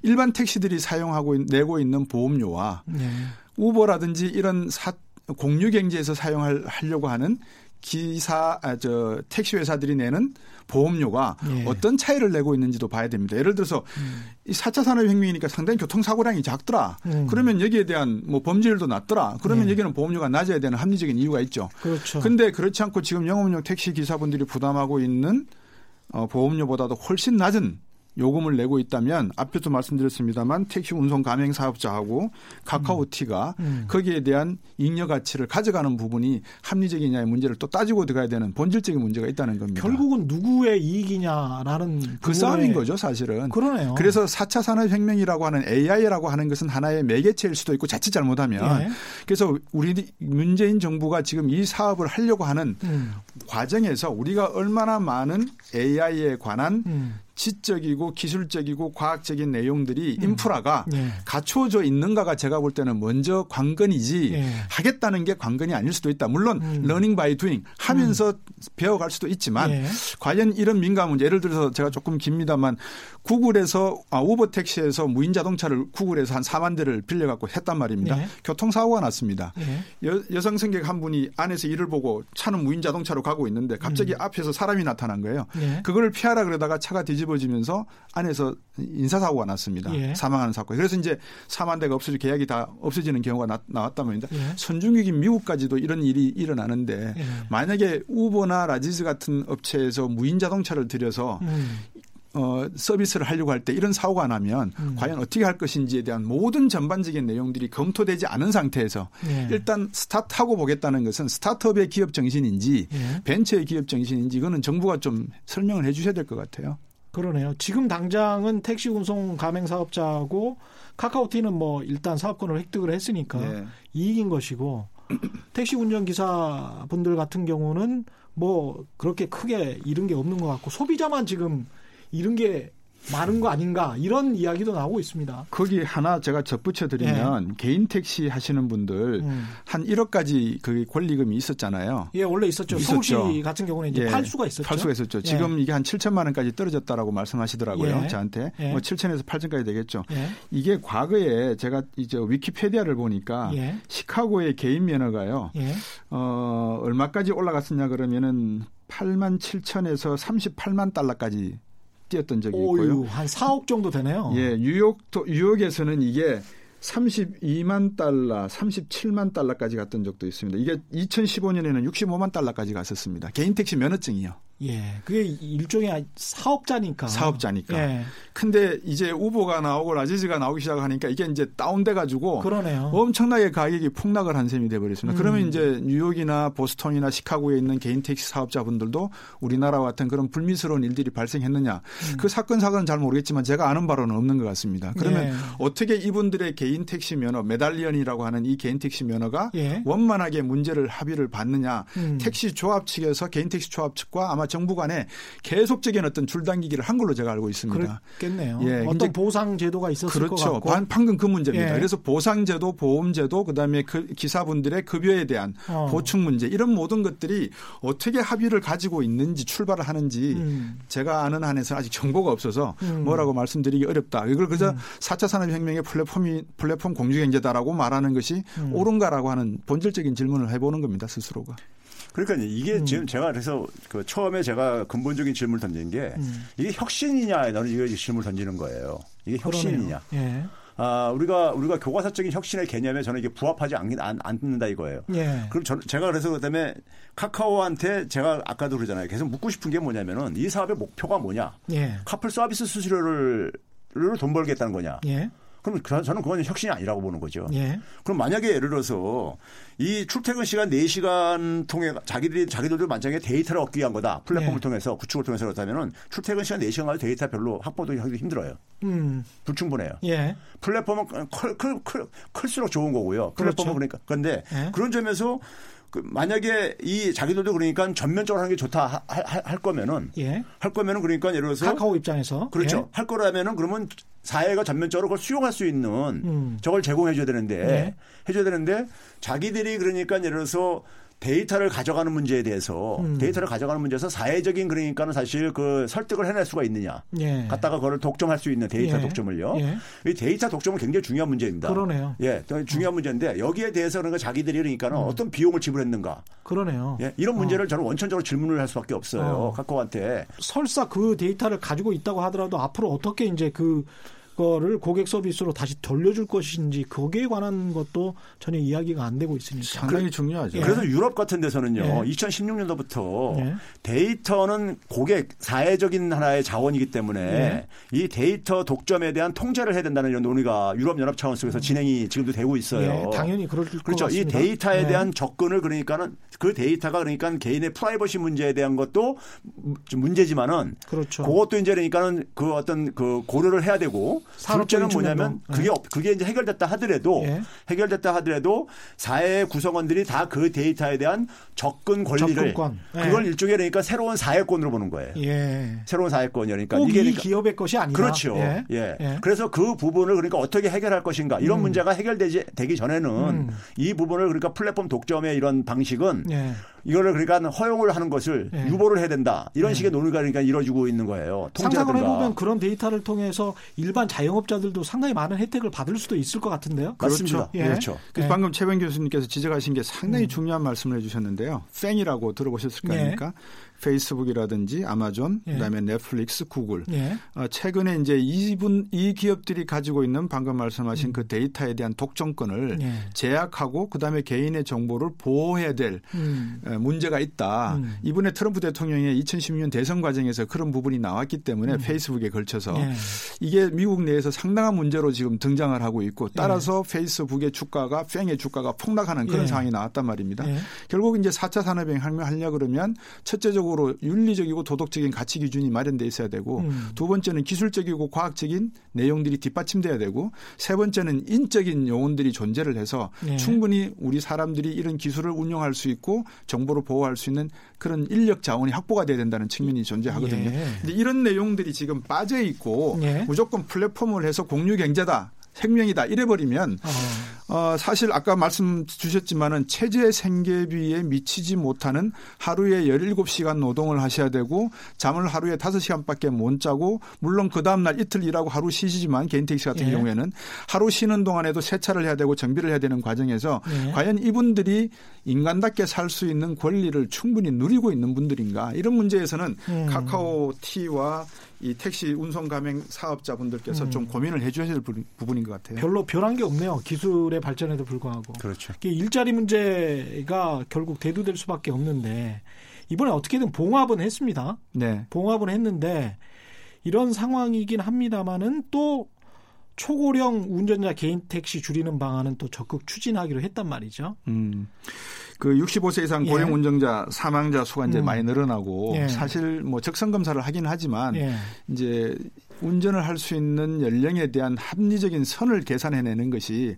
일반 택시들이 사용하고 내고 있는 보험료와 예. 우버라든지 이런 사, 공유 경제에서 사용하려고 하는 기사 아, 저 택시 회사들이 내는 보험료가 예. 어떤 차이를 내고 있는지도 봐야 됩니다. 예를 들어서 음. 이 4차 산업혁명이니까 상당히 교통사고량이 작더라. 음. 그러면 여기에 대한 뭐 범죄율도 낮더라. 그러면 예. 여기는 보험료가 낮아야 되는 합리적인 이유가 있죠. 그렇죠. 근데 그렇지 않고 지금 영업용 택시 기사분들이 부담하고 있는 어, 보험료보다도 훨씬 낮은 요금을 내고 있다면 앞에도 말씀드렸습니다만 택시 운송 가맹 사업자하고 카카오티가 음. 음. 거기에 대한 잉여 가치를 가져가는 부분이 합리적이냐의 문제를 또 따지고 들어가야 되는 본질적인 문제가 있다는 겁니다. 결국은 누구의 이익이냐라는 그 싸움인 거죠, 사실은. 그러네요. 그래서 4차 산업혁명이라고 하는 AI라고 하는 것은 하나의 매개체일 수도 있고 자칫 잘못하면 예. 그래서 우리 문재인 정부가 지금 이 사업을 하려고 하는 음. 과정에서 우리가 얼마나 많은 AI에 관한 음. 지적이고 기술적이고 과학적인 내용들이 음. 인프라가 네. 갖춰져 있는가가 제가 볼 때는 먼저 관건이지 네. 하겠다는 게 관건이 아닐 수도 있다. 물론 음. learning by doing 하면서 음. 배워갈 수도 있지만 네. 과연 이런 민감 문제 예를 들어서 제가 조금 깁니다만 구글에서 아, 우버 택시에서 무인 자동차를 구글에서 한 4만 대를 빌려갖고 했단 말입니다. 네. 교통사고가 났습니다. 네. 여, 여성 승객 한 분이 안에서 일을 보고 차는 무인 자동차로 가고 있는데 갑자기 음. 앞에서 사람이 나타난 거예요. 네. 그걸 피하라 그러다가 차가 뒤집어 지면서 안에서 인사사고가 났습니다. 예. 사망하는 사건. 그래서 이제 4만 대가 없어지고 계약이 다 없어지는 경우가 나, 나왔단 말입니다. 예. 선진국인 미국까지도 이런 일이 일어나는데 예. 만약에 우버나 라지즈 같은 업체에서 무인 자동차를 들여서 음. 어, 서비스를 하려고 할 때 이런 사고가 나면 음. 과연 어떻게 할 것인지에 대한 모든 전반적인 내용들이 검토되지 않은 상태에서 예. 일단 스타트하고 보겠다는 것은 스타트업의 기업 정신인지 예. 벤처의 기업 정신인지 이거는 정부가 좀 설명을 해 주셔야 될 것 같아요. 그러네요. 지금 당장은 택시 운송 가맹 사업자하고 카카오티는 뭐 일단 사업권을 획득을 했으니까 네. 이익인 것이고 택시 운전 기사 분들 같은 경우는 뭐 그렇게 크게 잃은 게 없는 것 같고 소비자만 지금 이런 게 많은 거 아닌가 이런 이야기도 나오고 있습니다. 거기 하나 제가 접붙여 드리면 예. 개인 택시 하시는 분들 음. 한 1억까지 그 권리금이 있었잖아요. 예, 원래 있었죠. 있었죠. 서울시 같은 경우는 이제 예. 팔 수가 있었죠. 팔 수가 있었죠. 예. 지금 이게 한 7천만 원까지 떨어졌다라고 말씀하시더라고요. 예. 저한테 예. 뭐 7천에서 8천까지 되겠죠. 예. 이게 과거에 제가 이제 위키페디아를 보니까 시카고의 개인 면허가요. 어, 얼마까지 올라갔었냐 그러면은 8만 7천에서 38만 달러까지 뛰었던 적이 있고요. 한 4억 정도 되네요. 예, 뉴욕 뉴욕에서는 이게 32만 달러, 37만 달러까지 갔던 적도 있습니다. 이게 2015년에는 65만 달러까지 갔었습니다. 개인 택시 면허증이요. 예. 그게 일종의 사업자니까. 사업자니까. 예. 근데 이제 우보가 나오고 라지즈가 나오기 시작하니까 이게 이제 다운돼 가지고 그러네요. 엄청나게 가격이 폭락을 한 셈이 돼 버렸습니다. 음. 그러면 이제 뉴욕이나 보스턴이나 시카고에 있는 개인 택시 사업자분들도 우리나라와 같은 그런 불미스러운 일들이 발생했느냐. 음. 그 사건 사고는 잘 모르겠지만 제가 아는 바로는 없는 것 같습니다. 그러면 예. 어떻게 이분들의 개인 택시 면허 medallion이라고 하는 이 개인 택시 면허가 예. 원만하게 문제를 합의를 봤느냐. 음. 택시 조합 측에서 개인 택시 조합 측과 아마 정부 간에 계속적인 어떤 줄당기기를 한 걸로 제가 알고 있습니다. 그렇겠네요. 예, 어떤 보상 제도가 있었을 그렇죠. 것 같고. 방금 그 문제입니다. 예. 그래서 보상 제도, 보험 제도, 그다음에 그 기사분들의 급여에 대한 어. 보충 문제 이런 모든 것들이 어떻게 합의를 가지고 있는지 출발을 하는지 음. 제가 아는 한에서 아직 정보가 없어서 음. 뭐라고 말씀드리기 어렵다. 이걸 그저 음. 4차 산업혁명의 플랫폼이 플랫폼 공유경제다라고 말하는 것이 음. 옳은가라고 하는 본질적인 질문을 해보는 겁니다. 스스로가. 그러니까 이게 음. 지금 제가 그래서 그 처음에 제가 근본적인 질문을 던진 게 음. 이게 혁신이냐 나는 이거 질문을 던지는 거예요. 이게 혁신이냐. 예. 아, 우리가 우리가 교과서적인 혁신의 개념에 저는 이게 부합하지 않, 않, 않는다 이거예요. 예. 그럼 저, 제가 그래서 그다음에 카카오한테 제가 아까도 그러잖아요. 계속 묻고 싶은 게 뭐냐면은 이 사업의 목표가 뭐냐? 예. 카풀 서비스 수수료를 돈 벌겠다는 거냐? 예. 그럼 저는 그건 혁신이 아니라고 보는 거죠. 예. 그럼 만약에 예를 들어서 이 출퇴근 시간 4시간 통해 자기들이 자기들도 만약에 데이터를 얻기 위한 거다. 플랫폼을 예. 통해서 구축을 통해서 그렇다면은 출퇴근 시간 4시간 가지고 데이터 별로 확보도 하기 힘들어요. 음. 불충분해요. 예. 플랫폼은 클, 클, 클, 클수록 좋은 거고요. 플랫폼은 그렇죠. 그러니까. 그런데 예. 그런 점에서 그 만약에 이 자기들도 그러니까 전면적으로 하는 게 좋다 할, 할, 할 거면은 예. 할 거면은 그러니까 예를 들어서 카카오 입장에서 그렇죠. 예. 할 거라면은 그러면 사회가 전면적으로 그걸 수용할 수 있는 음. 저걸 제공해 줘야 되는데 네. 해줘야 되는데 자기들이 그러니까 예를 들어서 데이터를 가져가는 문제에 대해서 음. 데이터를 가져가는 문제에서 사회적인 그러니까는 사실 그 설득을 해낼 수가 있느냐. 예. 갖다가 그걸 독점할 수 있는 데이터 예. 독점을요. 예. 이 데이터 독점은 굉장히 중요한 문제입니다. 그러네요. 예, 더 중요한 문제인데 여기에 대해서 그러니까 자기들이 그러니까는 음. 어떤 비용을 지불했는가. 그러네요. 예, 이런 문제를 저는 원천적으로 질문을 할 수밖에 없어요. 어. 카카오한테. 설사 그 데이터를 가지고 있다고 하더라도 앞으로 어떻게 이제 그 거를 고객 서비스로 다시 돌려줄 것인지 거기에 관한 것도 전혀 이야기가 안 되고 있으니까. 상당히 중요하죠. 예. 그래서 유럽 같은 데서는요. 예. 2016년도부터 예. 데이터는 고객 사회적인 하나의 자원이기 때문에 예. 이 데이터 독점에 대한 통제를 해야 된다는 이런 논의가 유럽 연합 차원 속에서 진행이 지금도 되고 있어요. 예, 당연히 그럴 것 그렇죠. 이 같습니다. 데이터에 예. 대한 접근을 그러니까는 그 데이터가 그러니까 개인의 프라이버시 문제에 대한 것도 좀 문제지만은 그렇죠. 그것도 이제 그러니까는 그 어떤 그 고려를 해야 되고 둘째는 뭐냐면 측면도. 그게 그게 이제 해결됐다 하더라도 예. 해결됐다 하더라도 사회 구성원들이 다 그 데이터에 대한 접근 권리를 접근권. 예. 그걸 일종의 그러니까 새로운 사회권으로 보는 거예요. 예. 새로운 사회권이니까 꼭 이게 이 그러니까 기업의 것이 아니다. 그렇죠. 예. 예. 예. 그래서 그 부분을 그러니까 어떻게 해결할 것인가 이런 문제가 해결되지 되기 전에는 음. 이 부분을 그러니까 플랫폼 독점의 이런 방식은 예. 이거를 그러니까 허용을 하는 것을 예. 유보를 해야 된다 이런 예. 식의 논의가 그러니까 이루어지고 있는 거예요. 상상을 통제라든가. 해보면 그런 데이터를 통해서 일반 자영업자들도 상당히 많은 혜택을 받을 수도 있을 것 같은데요. 맞습니다. 예. 그렇죠. 그래서 예. 방금 최병 교수님께서 지적하신 게 상당히 음. 중요한 말씀을 해주셨는데요. FANG이라고 들어보셨을 거 예. 아닙니까? 페이스북이라든지 아마존, 예. 그다음에 넷플릭스, 구글. 예. 어, 최근에 이제 이분 이 기업들이 가지고 있는 방금 말씀하신 그 데이터에 대한 독점권을 예. 제약하고 그다음에 개인의 정보를 보호해야 될 음. 에, 문제가 있다. 음. 이번에 트럼프 대통령의 2016년 대선 과정에서 그런 부분이 나왔기 때문에 음. 페이스북에 걸쳐서 예. 이게 미국 내에서 상당한 문제로 지금 등장을 하고 있고 예. 따라서 페이스북의 주가가 팽의 주가가 폭락하는 그런 예. 상황이 나왔단 말입니다. 예. 결국 이제 4차 산업혁명 하려 그러면 첫째적으로 윤리적이고 도덕적인 가치 기준이 마련돼 있어야 되고 음. 두 번째는 기술적이고 과학적인 내용들이 뒷받침돼야 되고 세 번째는 인적인 요원들이 존재를 해서 예. 충분히 우리 사람들이 이런 기술을 운용할 수 있고 정보를 보호할 수 있는 그런 인력 자원이 확보가 돼야 된다는 측면이 존재하거든요. 예. 근데 이런 내용들이 지금 빠져 있고 예. 무조건 플랫폼을 해서 공유 경제다. 생명이다 이래버리면 어. 어, 사실 아까 말씀 주셨지만은 체제 생계비에 미치지 못하는 하루에 17시간 노동을 하셔야 되고 잠을 하루에 5시간밖에 못 자고 물론 그 다음 날 이틀 일하고 하루 쉬시지만 개인 택시 같은 예. 경우에는 하루 쉬는 동안에도 세차를 해야 되고 정비를 해야 되는 과정에서 예. 과연 이분들이 인간답게 살 수 있는 권리를 충분히 누리고 있는 분들인가 이런 문제에서는 음. 카카오 T와 이 택시 운송 가맹 사업자분들께서 음. 좀 고민을 해줘야 될 부- 부분인 것 같아요. 별로 변한 게 없네요. 기술의 발전에도 불구하고. 그렇죠. 일자리 문제가 결국 대두될 수밖에 없는데 이번에 어떻게든 봉합은 했습니다. 네. 봉합은 했는데 이런 상황이긴 합니다만은 또 초고령 운전자 개인 택시 줄이는 방안은 또 적극 추진하기로 했단 말이죠. 음. 그 65세 이상 예. 고령 운전자 사망자 수가 이제 음. 많이 늘어나고 예. 사실 뭐 적성 검사를 하긴 하지만 예. 이제 운전을 할 수 있는 연령에 대한 합리적인 선을 계산해내는 것이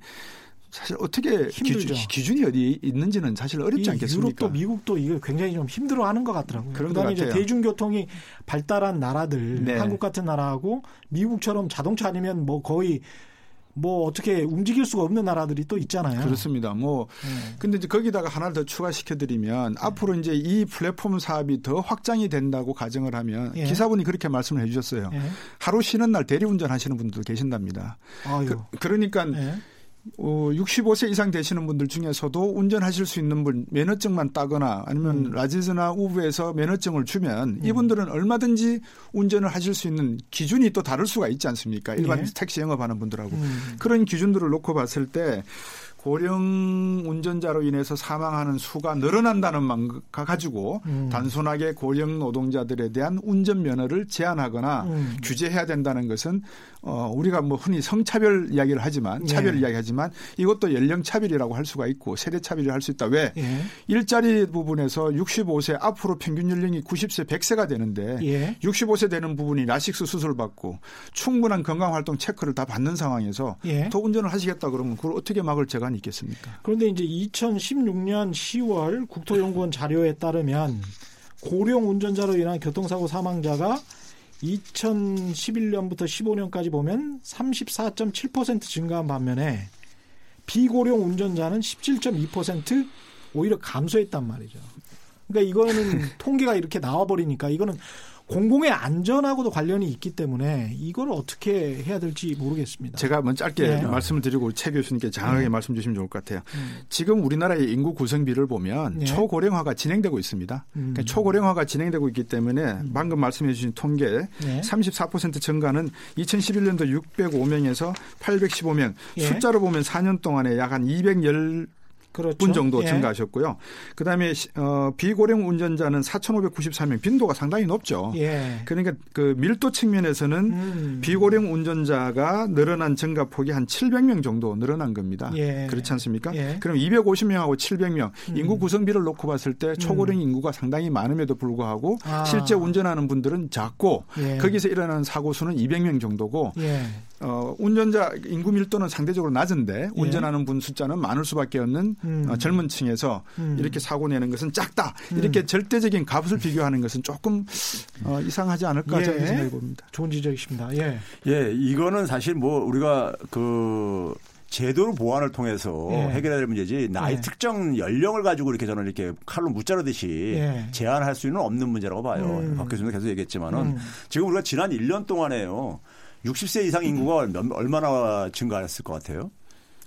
사실 어떻게 힘들죠. 기준, 이 어디 있는지는 사실 어렵지 이 않겠습니까? 유럽도 미국도 이거 굉장히 좀 힘들어하는 것 같더라고요. 그런 그다음에 것 이제. 대중교통이 발달한 나라들, 네. 한국 같은 나라하고 미국처럼 자동차 아니면 뭐 거의 뭐 어떻게 움직일 수가 없는 나라들이 또 있잖아요. 그렇습니다. 뭐 예. 근데 이제 거기다가 하나를 더 추가시켜 드리면 앞으로 이제 이 플랫폼 사업이 더 확장이 된다고 가정을 하면 예. 기사분이 그렇게 말씀을 해 주셨어요. 예. 하루 쉬는 날 대리운전 하시는 분들도 계신답니다. 아유. 그, 그러니까 예. 어, 65세 이상 되시는 분들 중에서도 운전하실 수 있는 분 면허증만 따거나 아니면 음. 라지즈나 우브에서 면허증을 주면 이분들은 얼마든지 운전을 하실 수 있는 기준이 또 다를 수가 있지 않습니까? 일반 예. 택시 영업하는 분들하고 음. 그런 기준들을 놓고 봤을 때 고령 운전자로 인해서 사망하는 수가 늘어난다는 만가 가지고 음. 단순하게 고령 노동자들에 대한 운전 면허를 제한하거나 음. 규제해야 된다는 것은 어 우리가 뭐 흔히 성차별 이야기를 하지만 차별 네. 이야기하지만 이것도 연령 차별이라고 할 수가 있고 세대 차별이라고 할수 있다. 왜? 예. 일자리 부분에서 65세 앞으로 평균 연령이 90세 100세가 되는데 예. 65세 되는 부분이 라식스 수술 받고 충분한 건강 활동 체크를 다 받는 상황에서 예. 더 운전을 하시겠다 그러면 그걸 어떻게 막을 재간 이 가만히 있겠습니까? 그런데 이제 2016년 10월 국토연구원 자료에 따르면 고령 운전자로 인한 교통사고 사망자가 2011년부터 15년까지 보면 34.7% 증가한 반면에 비고령 운전자는 17.2% 오히려 감소했단 말이죠. 그러니까 이거는 통계가 이렇게 나와버리니까 이거는 공공의 안전하고도 관련이 있기 때문에 이걸 어떻게 해야 될지 모르겠습니다. 제가 먼저 짧게 네. 말씀을 드리고 최 교수님께 장하게 네. 말씀 주시면 좋을 것 같아요. 음. 지금 우리나라의 인구 구성비를 보면 네. 초고령화가 진행되고 있습니다. 음. 그러니까 초고령화가 진행되고 있기 때문에 음. 방금 말씀해 주신 통계 34% 증가는 2011년도 605명에서 815명 예. 숫자로 보면 4년 동안에 약 한 210. 그렇죠. 분 정도 예. 증가하셨고요. 그다음에 어, 비고령 운전자는 4,594명, 빈도가 상당히 높죠. 예. 그러니까 그 밀도 측면에서는 음. 비고령 운전자가 늘어난 증가 폭이 한 700명 정도 늘어난 겁니다. 예. 그렇지 않습니까? 예. 그럼 250명하고 700명 음. 인구 구성비를 놓고 봤을 때 초고령 음. 인구가 상당히 많음에도 불구하고 아. 실제 운전하는 분들은 작고 예. 거기서 일어나는 사고 수는 200명 정도고 예. 어, 운전자 인구 밀도는 상대적으로 낮은데 예. 운전하는 분 숫자는 많을 수밖에 없는 음. 어, 젊은 층에서 음. 이렇게 사고 내는 것은 작다. 음. 이렇게 절대적인 값을 비교하는 것은 조금 어, 이상하지 않을까 예. 저는 생각해 봅니다. 좋은 지적이십니다. 예. 예, 이거는 사실 뭐 우리가 그 제도 보완을 통해서 예. 해결해야 될 문제지 나이 예. 특정 연령을 가지고 이렇게 저는 이렇게 칼로 무자르듯이 예. 제한할 수는 없는 문제라고 봐요. 음. 박 교수님도 계속 얘기했지만은 음. 지금 우리가 지난 1년 동안에요. 60세 이상 인구가 얼마나 증가했을 것 같아요?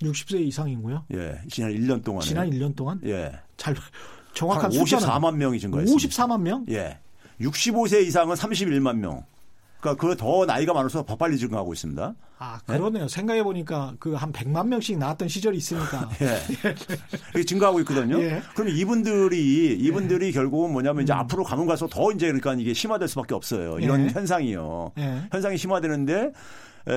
60세 이상 인구요? 예. 지난 1년 동안 지난 1년 동안? 예. 잘 정확한 54만 명이 증가했습니다. 54만 명? 예. 65세 이상은 31만 명. 그러니까 그 더 나이가 많아서 더 빨리 증가하고 있습니다. 아, 그러네요. 네? 생각해 보니까 그 한 100만 명씩 나왔던 시절이 있으니까. 예. 이게 증가하고 있거든요. 예. 그럼 이분들이 이분들이 예. 결국은 뭐냐면 이제 음. 앞으로 가면 갈수록 더 이제 그러니까 이게 심화될 수밖에 없어요. 이런 예. 현상이요. 예. 현상이 심화되는데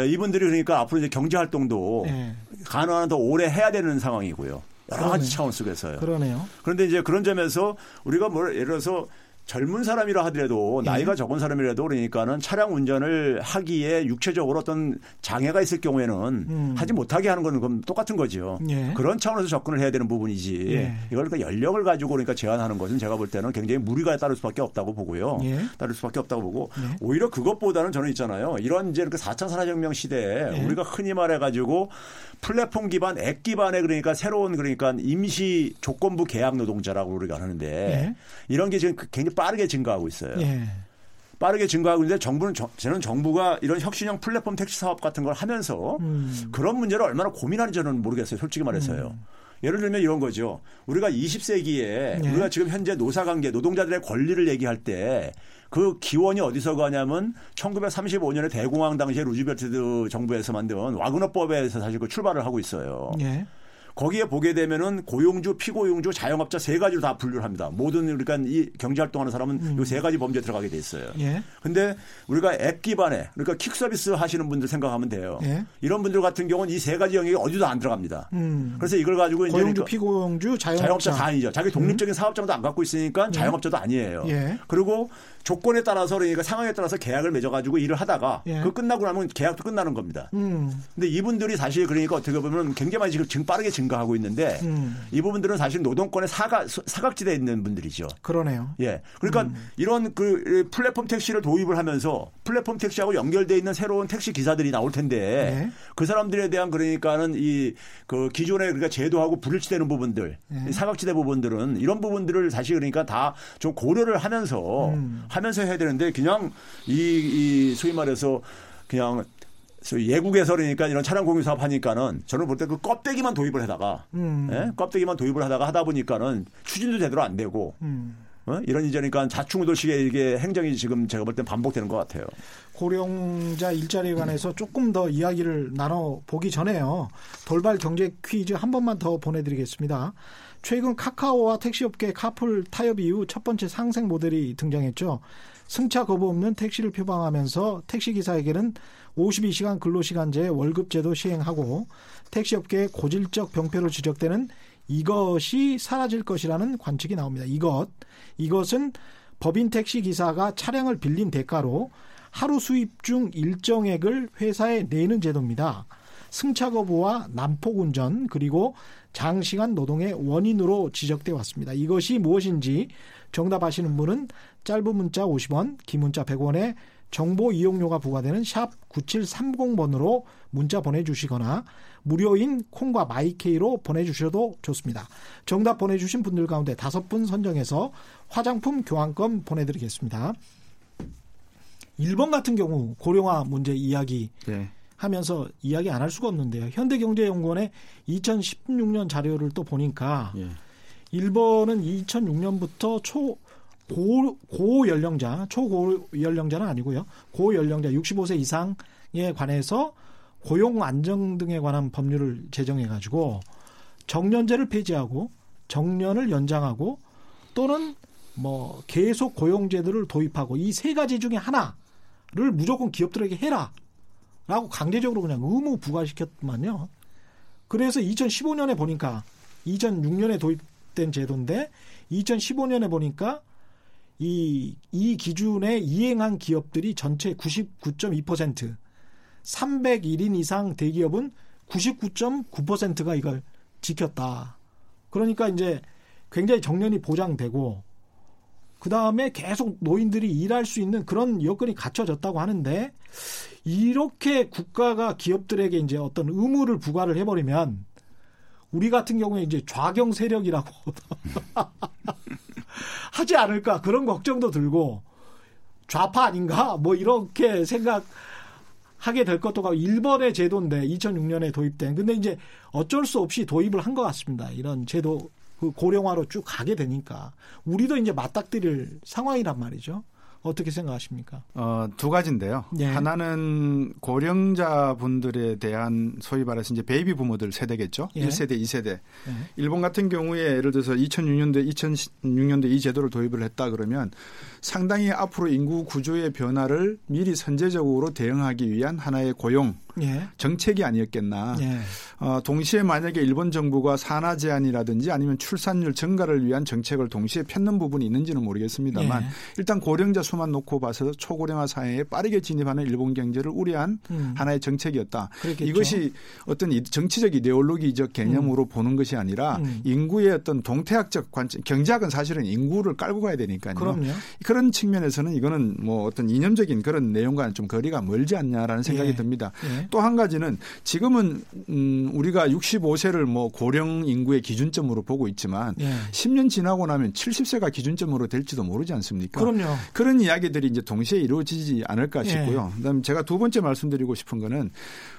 이분들이 그러니까 앞으로 이제 경제 활동도 예. 가능한 더 오래 해야 되는 상황이고요. 여러 가지 차원 속에서요. 그러네요. 그런데 이제 그런 점에서 우리가 뭐 예를 들어서 젊은 사람이라 하더라도 예. 나이가 적은 사람이라도 그러니까는 차량 운전을 하기에 육체적으로 어떤 장애가 있을 경우에는 음. 하지 못하게 하는 거는 그럼 똑같은 거죠. 예. 그런 차원에서 접근을 해야 되는 부분이지. 예. 이걸 그러니까 연령을 가지고 그러니까 제한하는 것은 제가 볼 때는 굉장히 무리가 따를 수밖에 없다고 보고요. 예. 따를 수밖에 없다고 보고 예. 오히려 그것보다는 저는 있잖아요. 이런 이제 그 4차 산업혁명 시대에 예. 우리가 흔히 말해 가지고 플랫폼 기반 앱 기반의 그러니까 새로운 그러니까 임시 조건부 계약 노동자라고 우리가 하는데 이런 게 지금 굉장히 빠르게 증가하고 있어요. 예. 빠르게 증가하고 있는데 정부는 저는 정부가 이런 혁신형 플랫폼 택시 사업 같은 걸 하면서 음. 그런 문제를 얼마나 고민하는지 저는 모르겠어요. 솔직히 말해서요. 음. 예를 들면 이런 거죠. 우리가 20세기에 예. 우리가 지금 현재 노사관계 노동자들의 권리를 얘기할 때 그 기원이 어디서 가냐면 1935년에 대공황 당시에 루즈벨트 정부에서 만든 와그너법에서 사실 그 출발을 하고 있어요. 예. 거기에 보게 되면은 고용주, 피고용주, 자영업자 세 가지로 다 분류를 합니다. 모든 그러니까 이 경제 활동하는 사람은 음. 요세 가지 범죄에 들어가게 돼 있어요. 예. 근데 우리가 앱 기반에 그러니까 킥 서비스 하시는 분들 생각하면 돼요. 예. 이런 분들 같은 경우는 이 세 가지 영역이 어디도 안 들어갑니다. 음. 그래서 이걸 가지고 이제 고용주, 그러니까 피고용주, 자영업자. 자영업자 다 아니죠. 자기 독립적인 음. 사업장도 안 갖고 있으니까 예. 자영업자도 아니에요. 예. 그리고 조건에 따라서 그러니까 상황에 따라서 계약을 맺어 가지고 일을 하다가 예. 그 끝나고 나면 계약도 끝나는 겁니다. 음. 근데 이분들이 사실 그러니까 어떻게 보면 굉장히 많이 지금 빠르게 증 가하고 있는데 음. 이 부분들은 사실 노동권의 사각 사각지대에 있는 분들이죠. 그러네요. 예. 그러니까 음. 이런 그 플랫폼 택시를 도입을 하면서 플랫폼 택시하고 연결돼 있는 새로운 택시 기사들이 나올 텐데 예. 그 사람들에 대한 그러니까는 이 그 기존의 그러니까 제도하고 불일치되는 부분들, 예. 사각지대 부분들은 이런 부분들을 사실 그러니까 다 좀 고려를 하면서 음. 하면서 해야 되는데 그냥 이, 이 소위 말해서 그냥 예국에서 그러니까 이런 차량 공유 사업 하니까는 저는 볼 때 그 껍데기만 도입을 하다가 음. 예? 껍데기만 도입을 하다가 하다 보니까는 추진도 제대로 안 되고 음. 어? 이런 이제니까 자충우돌식의 이게 행정이 지금 제가 볼 땐 반복되는 것 같아요. 고령자 일자리에 관해서 조금 더 이야기를 나눠 보기 전에요. 돌발 경제 퀴즈 한 번만 더 보내드리겠습니다. 최근 카카오와 택시업계 카풀 타협 이후 첫 번째 상생 모델이 등장했죠. 승차 거부 없는 택시를 표방하면서 택시기사에게는 52시간 근로시간제 월급제도 시행하고 택시업계의 고질적 병폐로 지적되는 이것이 사라질 것이라는 관측이 나옵니다. 이것. 이것은 법인 택시 기사가 차량을 빌린 대가로 하루 수입 중 일정액을 회사에 내는 제도입니다. 승차 거부와 난폭 운전 그리고 장시간 노동의 원인으로 지적돼 왔습니다. 이것이 무엇인지 정답 아시는 분은 짧은 문자 50원, 긴 문자 100원에 정보 이용료가 부과되는 샵 9730번으로 문자 보내주시거나 무료인 콩과 마이케이로 보내주셔도 좋습니다. 정답 보내주신 분들 가운데 다섯 분 선정해서 화장품 교환권 보내드리겠습니다. 1번 같은 경우 고령화 문제 이야기 네. 하면서 이야기 안 할 수가 없는데요. 현대경제연구원의 2016년 자료를 또 보니까 예. 1번은 2006년부터 초 고, 고 연령자, 초고 연령자는 아니고요. 고 연령자 65세 이상에 관해서 고용 안정 등에 관한 법률을 제정해 가지고 정년제를 폐지하고 정년을 연장하고 또는 뭐 계속 고용제도를 도입하고 이 세 가지 중에 하나를 무조건 기업들에게 해라. 라고 강제적으로 그냥 의무 부과시켰더만요. 그래서 2015년에 보니까 2006년에 도입된 제도인데 2015년에 보니까 이, 이 기준에 이행한 기업들이 전체 99.2%, 301인 이상 대기업은 99.9%가 이걸 지켰다. 그러니까 이제 굉장히 정년이 보장되고, 그 다음에 계속 노인들이 일할 수 있는 그런 여건이 갖춰졌다고 하는데, 이렇게 국가가 기업들에게 이제 어떤 의무를 부과를 해버리면, 우리 같은 경우에 이제 좌경 세력이라고 하지 않을까 그런 걱정도 들고 좌파 아닌가 뭐 이렇게 생각하게 될 것도 같고 일본의 제도인데 2006년에 도입된 근데 이제 어쩔 수 없이 도입을 한 것 같습니다. 이런 제도 그 고령화로 쭉 가게 되니까 우리도 이제 맞닥뜨릴 상황이란 말이죠. 어떻게 생각하십니까? 어, 두 가지인데요. 예. 하나는 고령자 분들에 대한 소위 말해서 이제 베이비 부모들 세대겠죠. 예. 1세대, 2세대. 예. 일본 같은 경우에 예를 들어서 2006년도, 2006년도 이 제도를 도입을 했다 그러면 상당히 앞으로 인구 구조의 변화를 미리 선제적으로 대응하기 위한 하나의 고용 예. 정책이 아니었겠나. 예. 어, 동시에 만약에 일본 정부가 산하 제한이라든지 아니면 출산율 증가를 위한 정책을 동시에 폈는 부분이 있는지는 모르겠습니다만 예. 일단 고령자 수만 놓고 봐서 초고령화 사회에 빠르게 진입하는 일본 경제를 우려한 음. 하나의 정책이었다. 그렇겠죠. 이것이 어떤 정치적 이데올로기적 개념으로 음. 보는 것이 아니라 음. 인구의 어떤 동태학적 관점, 경제학은 사실은 인구를 깔고 가야 되니까요. 그럼요. 그런 측면에서는 이거는 뭐 어떤 이념적인 그런 내용과는 좀 거리가 멀지 않냐라는 생각이 예. 듭니다. 예. 또한 가지는 지금은 음 우리가 65세를 뭐 고령 인구의 기준점으로 보고 있지만 예. 10년 지나고 나면 70세가 기준점으로 될지도 모르지 않습니까? 그럼요. 그런 이야기들이 이제 동시에 이루어지지 않을까 예. 싶고요. 그다음에 제가 두 번째 말씀드리고 싶은 거는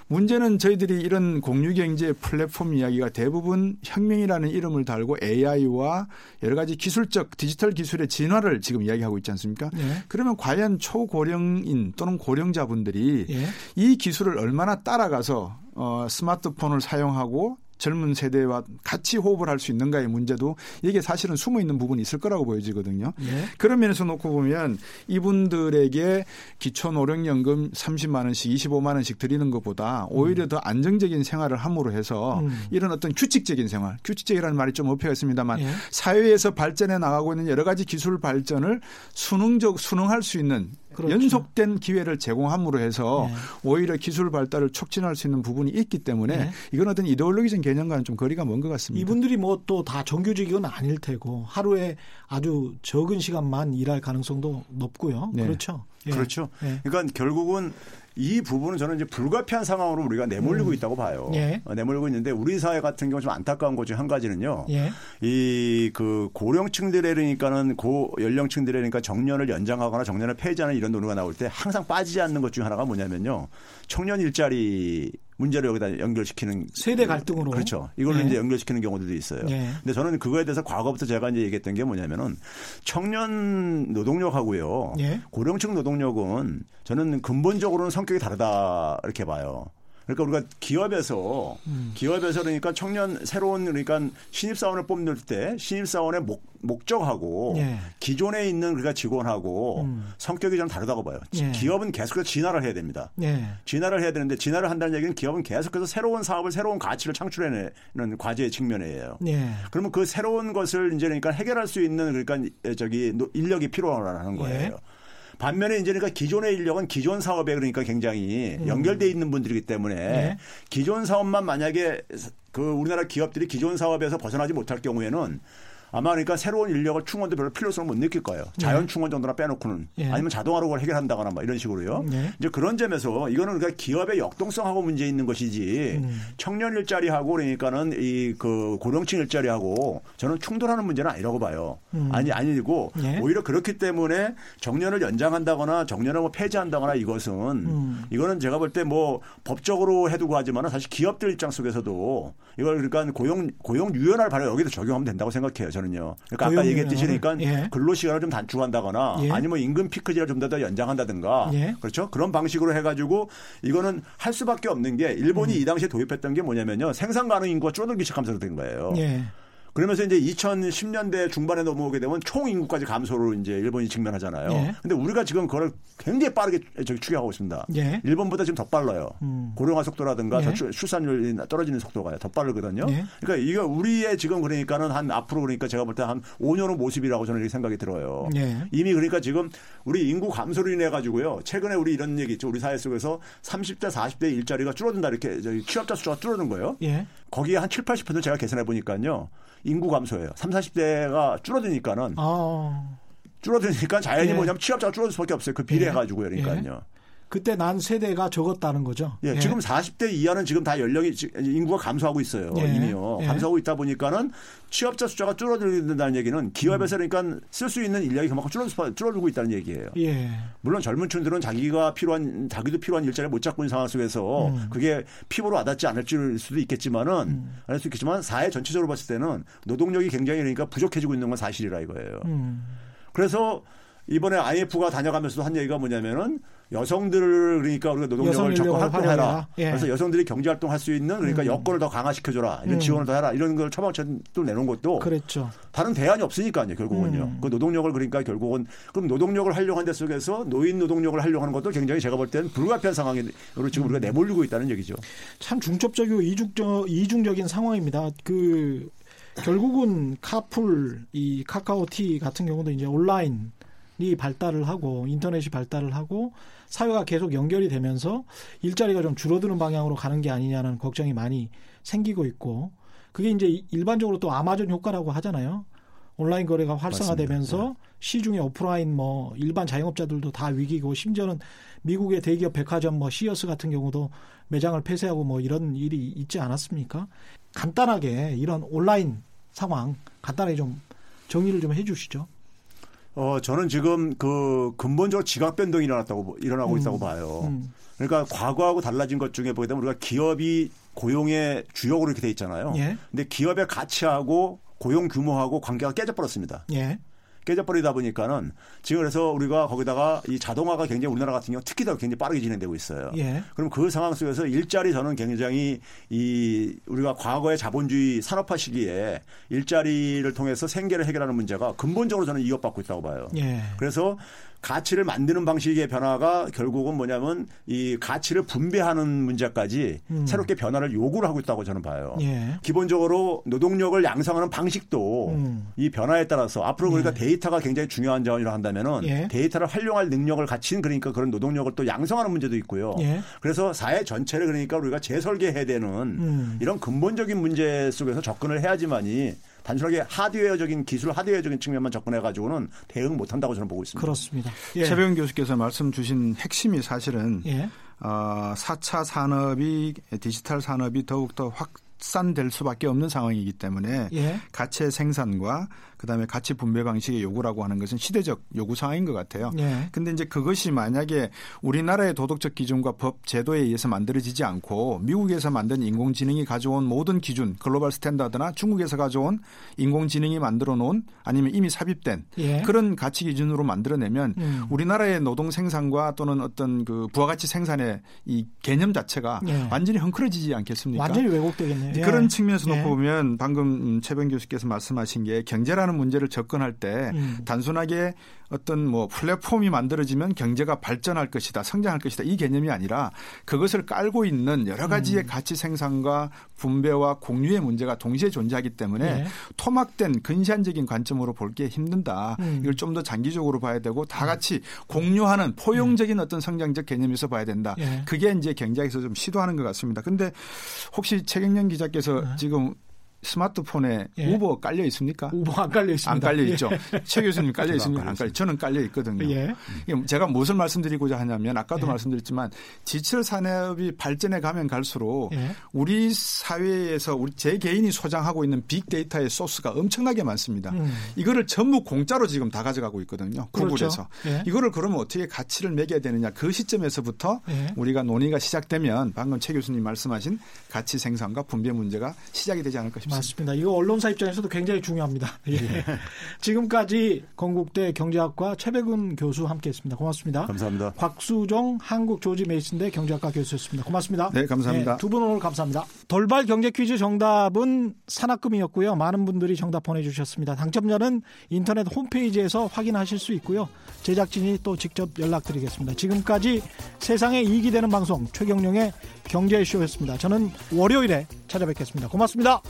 문제는 저희들이 이런 공유경제 플랫폼 이야기가 대부분 혁명이라는 이름을 달고 AI와 여러 가지 기술적 디지털 기술의 진화를 지금 이야기하고 있지 않습니까? 예. 그러면 과연 초고령인 또는 고령자분들이 예. 이 기술을 얼마나 따라가서 어, 스마트폰을 사용하고 젊은 세대와 같이 호흡을 할 수 있는가의 문제도 이게 사실은 숨어 있는 부분이 있을 거라고 보여지거든요. 예. 그런 면에서 놓고 보면 이분들에게 기초 노령연금 30만 원씩 25만 원씩 드리는 것보다 오히려 음. 더 안정적인 생활을 함으로 해서 음. 이런 어떤 규칙적인 생활, 규칙적이라는 말이 좀 어폐가 있습니다만 예. 사회에서 발전해 나가고 있는 여러 가지 기술 발전을 수능적 수능할 수 있는 그렇죠. 연속된 기회를 제공함으로 해서 네. 오히려 기술 발달을 촉진할 수 있는 부분이 있기 때문에 네. 이건 어떤 이데올로기적 개념과는 좀 거리가 먼 것 같습니다. 이분들이 뭐 또 다 정규직은 아닐 테고 하루에 아주 적은 시간만 일할 가능성도 높고요. 네. 그렇죠. 예. 그렇죠. 예. 그러니까 결국은 이 부분은 저는 이제 불가피한 상황으로 우리가 내몰리고 음. 있다고 봐요. 예. 어, 내몰리고 있는데 우리 사회 같은 경우 좀 안타까운 것 중 한 가지는요. 예. 이그 고령층들이니까는 고 연령층들이니까 정년을 연장하거나 정년을 폐지하는 이런 논의가 나올 때 항상 빠지지 않는 것 중 하나가 뭐냐면요. 청년 일자리 문제를 여기다 연결시키는 세대 갈등으로 그렇죠. 이걸로 네. 이제 연결시키는 경우들도 있어요. 네. 근데 저는 그거에 대해서 과거부터 제가 이제 얘기했던 게 뭐냐면은 청년 노동력하고요. 네. 고령층 노동력은 저는 근본적으로는 성격이 다르다 이렇게 봐요. 그러니까 우리가 기업에서 음. 기업에서 그러니까 청년 새로운 그러니까 신입 사원을 뽑는 때 신입 사원의 목, 목적하고 예. 기존에 있는 그러니까 직원하고 음. 성격이 좀 다르다고 봐요. 예. 기업은 계속해서 진화를 해야 됩니다. 예. 진화를 해야 되는데 진화를 한다는 얘기는 기업은 계속해서 새로운 사업을 새로운 가치를 창출해내는 과제의 측면이에요. 예. 그러면 그 새로운 것을 이제 그러니까 해결할 수 있는 그러니까 저기 인력이 필요하다는 거예요. 예. 반면에 이제 그러니까 기존의 인력은 기존 사업에 그러니까 굉장히 음. 연결돼 있는 분들이기 때문에 네. 기존 사업만 만약에 그 우리나라 기업들이 기존 사업에서 벗어나지 못할 경우에는 아마 그러니까 새로운 인력을 충원도 별로 필요성을 못 느낄 거예요. 자연 네. 충원 정도나 빼놓고는 예. 아니면 자동화로 그걸 해결한다거나 뭐 이런 식으로요. 예. 이제 그런 점에서 이거는 그러니까 기업의 역동성하고 문제 있는 것이지 음. 청년 일자리하고 그러니까는 이 그 고령층 일자리하고 저는 충돌하는 문제는 아니라고 봐요. 음. 아니 아니고 예. 오히려 그렇기 때문에 정년을 연장한다거나 정년을 뭐 폐지한다거나 이것은 음. 이거는 제가 볼 때 뭐 법적으로 해두고 하지만은 사실 기업들 입장 속에서도 이걸 그러니까 고용 고용 유연화를 바로 여기도 적용하면 된다고 생각해요. 저는요. 그러니까 아까 얘기했듯이 그러니까 예. 근로 시간을 좀 단축한다거나 예. 아니면 임금 피크지를 좀 더 연장한다든가 예. 그렇죠. 그런 방식으로 해가지고 이거는 할 수밖에 없는 게 일본이 음. 이 당시에 도입했던 게 뭐냐면요. 생산 가능 인구가 줄어들기 시작하면서 된 거예요. 예. 그러면서 이제 2010년대 중반에 넘어오게 되면 총 인구까지 감소로 이제 일본이 직면하잖아요. 예. 근데 우리가 지금 그걸 굉장히 빠르게 저기 추격하고 있습니다. 예. 일본보다 지금 더 빨라요. 음. 고령화 속도라든가 예. 출산율이 떨어지는 속도가 더 빠르거든요. 예. 그러니까 이거 우리의 지금 그러니까는 한 앞으로 그러니까 제가 볼 때 한 5년 후 모습이라고 저는 이렇게 생각이 들어요. 예. 이미 그러니까 지금 우리 인구 감소로 인해 가지고요. 최근에 우리 이런 얘기 있죠. 우리 사회 속에서 30대 40대 일자리가 줄어든다 이렇게 취업자 수가 줄어든 거예요. 예. 거기에 한 7, 80% 제가 계산해 보니까요. 인구 감소예요. 3, 40대가 줄어드니까는 아. 줄어드니까 자연히 예. 뭐냐면 취업자가 줄어들 수밖에 없어요. 그 비례해 가지고요. 그러니까요. 예. 그때 난 세대가 적었다는 거죠. 예, 예. 지금 40대 이하는 지금 다 연령이 인구가 감소하고 있어요. 예. 이미요. 예. 감소하고 있다 보니까는 취업자 숫자가 줄어든다는 얘기는 기업에서 음. 그러니까 쓸 수 있는 인력이 그만큼 줄어들, 줄어들고 있다는 얘기예요. 예. 물론 젊은 층들은 자기가 필요한 자기도 필요한 일자리를 못 잡고 있는 상황 속에서 음. 그게 피부로 와닿지 않을 수도 있겠지만은 음. 알수 있겠지만 사회 전체적으로 봤을 때는 노동력이 굉장히 그러니까 부족해지고 있는 건 사실이라 이거예요. 음. 그래서 이번에 IMF가 다녀가면서도 한 얘기가 뭐냐면은 여성들을 그러니까 우리가 노동력을 적극 활동해라. 예. 그래서 여성들이 경제 활동할 수 있는 그러니까 음. 여건을 더 강화시켜 줘라. 이런 음. 지원을 더 해라. 이런 걸 처방책도 내놓은 것도 그랬죠. 다른 대안이 없으니까요. 결국은요. 음. 그 노동력을 그러니까 결국은 그럼 노동력을 활용한 데 속에서 노인 노동력을 활용하는 것도 굉장히 제가 볼 때는 불가피한 상황으로 지금 우리가 음. 내몰리고 있다는 얘기죠. 참 중첩적이고 이중적, 이중적인 상황입니다. 그 결국은 카풀 이 카카오티 같은 경우도 이제 온라인 이 발달을 하고 인터넷이 발달을 하고 사회가 계속 연결이 되면서 일자리가 좀 줄어드는 방향으로 가는 게 아니냐는 걱정이 많이 생기고 있고 그게 이제 일반적으로 또 아마존 효과라고 하잖아요. 온라인 거래가 활성화되면서 네. 시중에 오프라인 뭐 일반 자영업자들도 다 위기고 심지어는 미국의 대기업 백화점 뭐 시어스 같은 경우도 매장을 폐쇄하고 뭐 이런 일이 있지 않았습니까? 간단하게 이런 온라인 상황 간단하게 좀 정리를 좀 해주시죠. 어, 저는 지금 그 근본적으로 지각 변동이 일어났다고, 일어나고 음. 있다고 봐요. 음. 그러니까 과거하고 달라진 것 중에 보게 되면 우리가 기업이 고용의 주역으로 이렇게 돼 있잖아요. 예. 근데 기업의 가치하고 고용 규모하고 관계가 깨져 버렸습니다. 예. 깨져버리다 보니까는 지금 그래서 우리가 거기다가 이 자동화가 굉장히 우리나라 같은 경우 특히 더 굉장히 빠르게 진행되고 있어요. 예. 그럼 그 상황 속에서 일자리 저는 굉장히 이 우리가 과거의 자본주의 산업화 시기에 일자리를 통해서 생계를 해결하는 문제가 근본적으로 저는 이것받고 있다고 봐요. 예. 그래서 가치를 만드는 방식의 변화가 결국은 뭐냐면 이 가치를 분배하는 문제까지 음. 새롭게 변화를 요구를 하고 있다고 저는 봐요. 예. 기본적으로 노동력을 양성하는 방식도 음. 이 변화에 따라서 앞으로 그러니까 예. 데이터가 굉장히 중요한 자원이라 한다면은 예. 데이터를 활용할 능력을 갖춘 그러니까 그런 노동력을 또 양성하는 문제도 있고요. 예. 그래서 사회 전체를 그러니까 우리가 재설계해야 되는 음. 이런 근본적인 문제 속에서 접근을 해야지만이 단순하게 하드웨어적인 기술 하드웨어적인 측면만 접근해 가지고는 대응 못 한다고 저는 보고 있습니다. 그렇습니다. 예. 최병 교수께서 말씀 주신 핵심이 사실은 예. 어, 4차 산업이 디지털 산업이 더욱더 확 확산될 수밖에 없는 상황이기 때문에 예. 가치 생산과 그다음에 가치 분배 방식의 요구라고 하는 것은 시대적 요구 사항인 것 같아요. 예. 근데 이제 그것이 만약에 우리나라의 도덕적 기준과 법 제도에 의해서 만들어지지 않고 미국에서 만든 인공지능이 가져온 모든 기준 글로벌 스탠다드나 중국에서 가져온 인공지능이 만들어 놓은 아니면 이미 삽입된 예. 그런 가치 기준으로 만들어내면 음. 우리나라의 노동 생산과 또는 어떤 그 부가가치 생산의 이 개념 자체가 예. 완전히 헝클어지지 않겠습니까? 완전히 왜곡되겠네요. 그런 예. 측면에서 놓고 예. 보면 방금 최병 교수께서 말씀하신 게 경제라는 경제라는 문제를 접근할 때 음. 단순하게 어떤 뭐 플랫폼이 만들어지면 경제가 발전할 것이다, 성장할 것이다 이 개념이 아니라 그것을 깔고 있는 여러 가지의 음. 가치 생산과 분배와 공유의 문제가 동시에 존재하기 때문에 네. 토막된 근시안적인 관점으로 볼 게 힘든다. 음. 이걸 좀 더 장기적으로 봐야 되고 다 같이 공유하는 포용적인 어떤 성장적 개념에서 봐야 된다. 네. 그게 이제 경제에서 좀 시도하는 것 같습니다. 근데 혹시 최경련 기자께서 네. 지금 스마트폰에 예. 우버 깔려 있습니까? 우버 안 깔려 있습니다. 안 깔려 있죠. 예. 최 교수님 깔려 있습니까? 안 깔려. 저는 깔려 있거든요. 예. 제가 무엇을 말씀드리고자 하냐면 아까도 예. 말씀드렸지만 지철 산업이 발전해 가면 갈수록 예. 우리 사회에서 우리 제 개인이 소장하고 있는 빅데이터의 소스가 엄청나게 많습니다. 음. 이거를 전부 공짜로 지금 다 가져가고 있거든요. 그렇죠. 구글에서. 그렇죠. 이거를 그러면 어떻게 가치를 매겨야 되느냐 그 시점에서부터 우리가 논의가 시작되면 방금 최 교수님 말씀하신 가치 생산과 분배 문제가 시작이 되지 않을까 싶습니다. 맞습니다. 이거 언론사 입장에서도 굉장히 중요합니다. 예. 네. 지금까지 건국대 경제학과 최백은 교수 함께했습니다. 고맙습니다. 감사합니다. 곽수정 한국 조지 메이슨대 경제학과 교수였습니다. 고맙습니다. 네, 감사합니다. 네, 두분 오늘 감사합니다. 돌발 경제 퀴즈 정답은 산학금이었고요. 많은 분들이 정답 보내주셨습니다. 당첨자는 인터넷 홈페이지에서 확인하실 수 있고요. 제작진이 또 직접 연락드리겠습니다. 지금까지 세상에 이익이 되는 방송 최경령의 경제쇼였습니다. 저는 월요일에 찾아뵙겠습니다. 고맙습니다.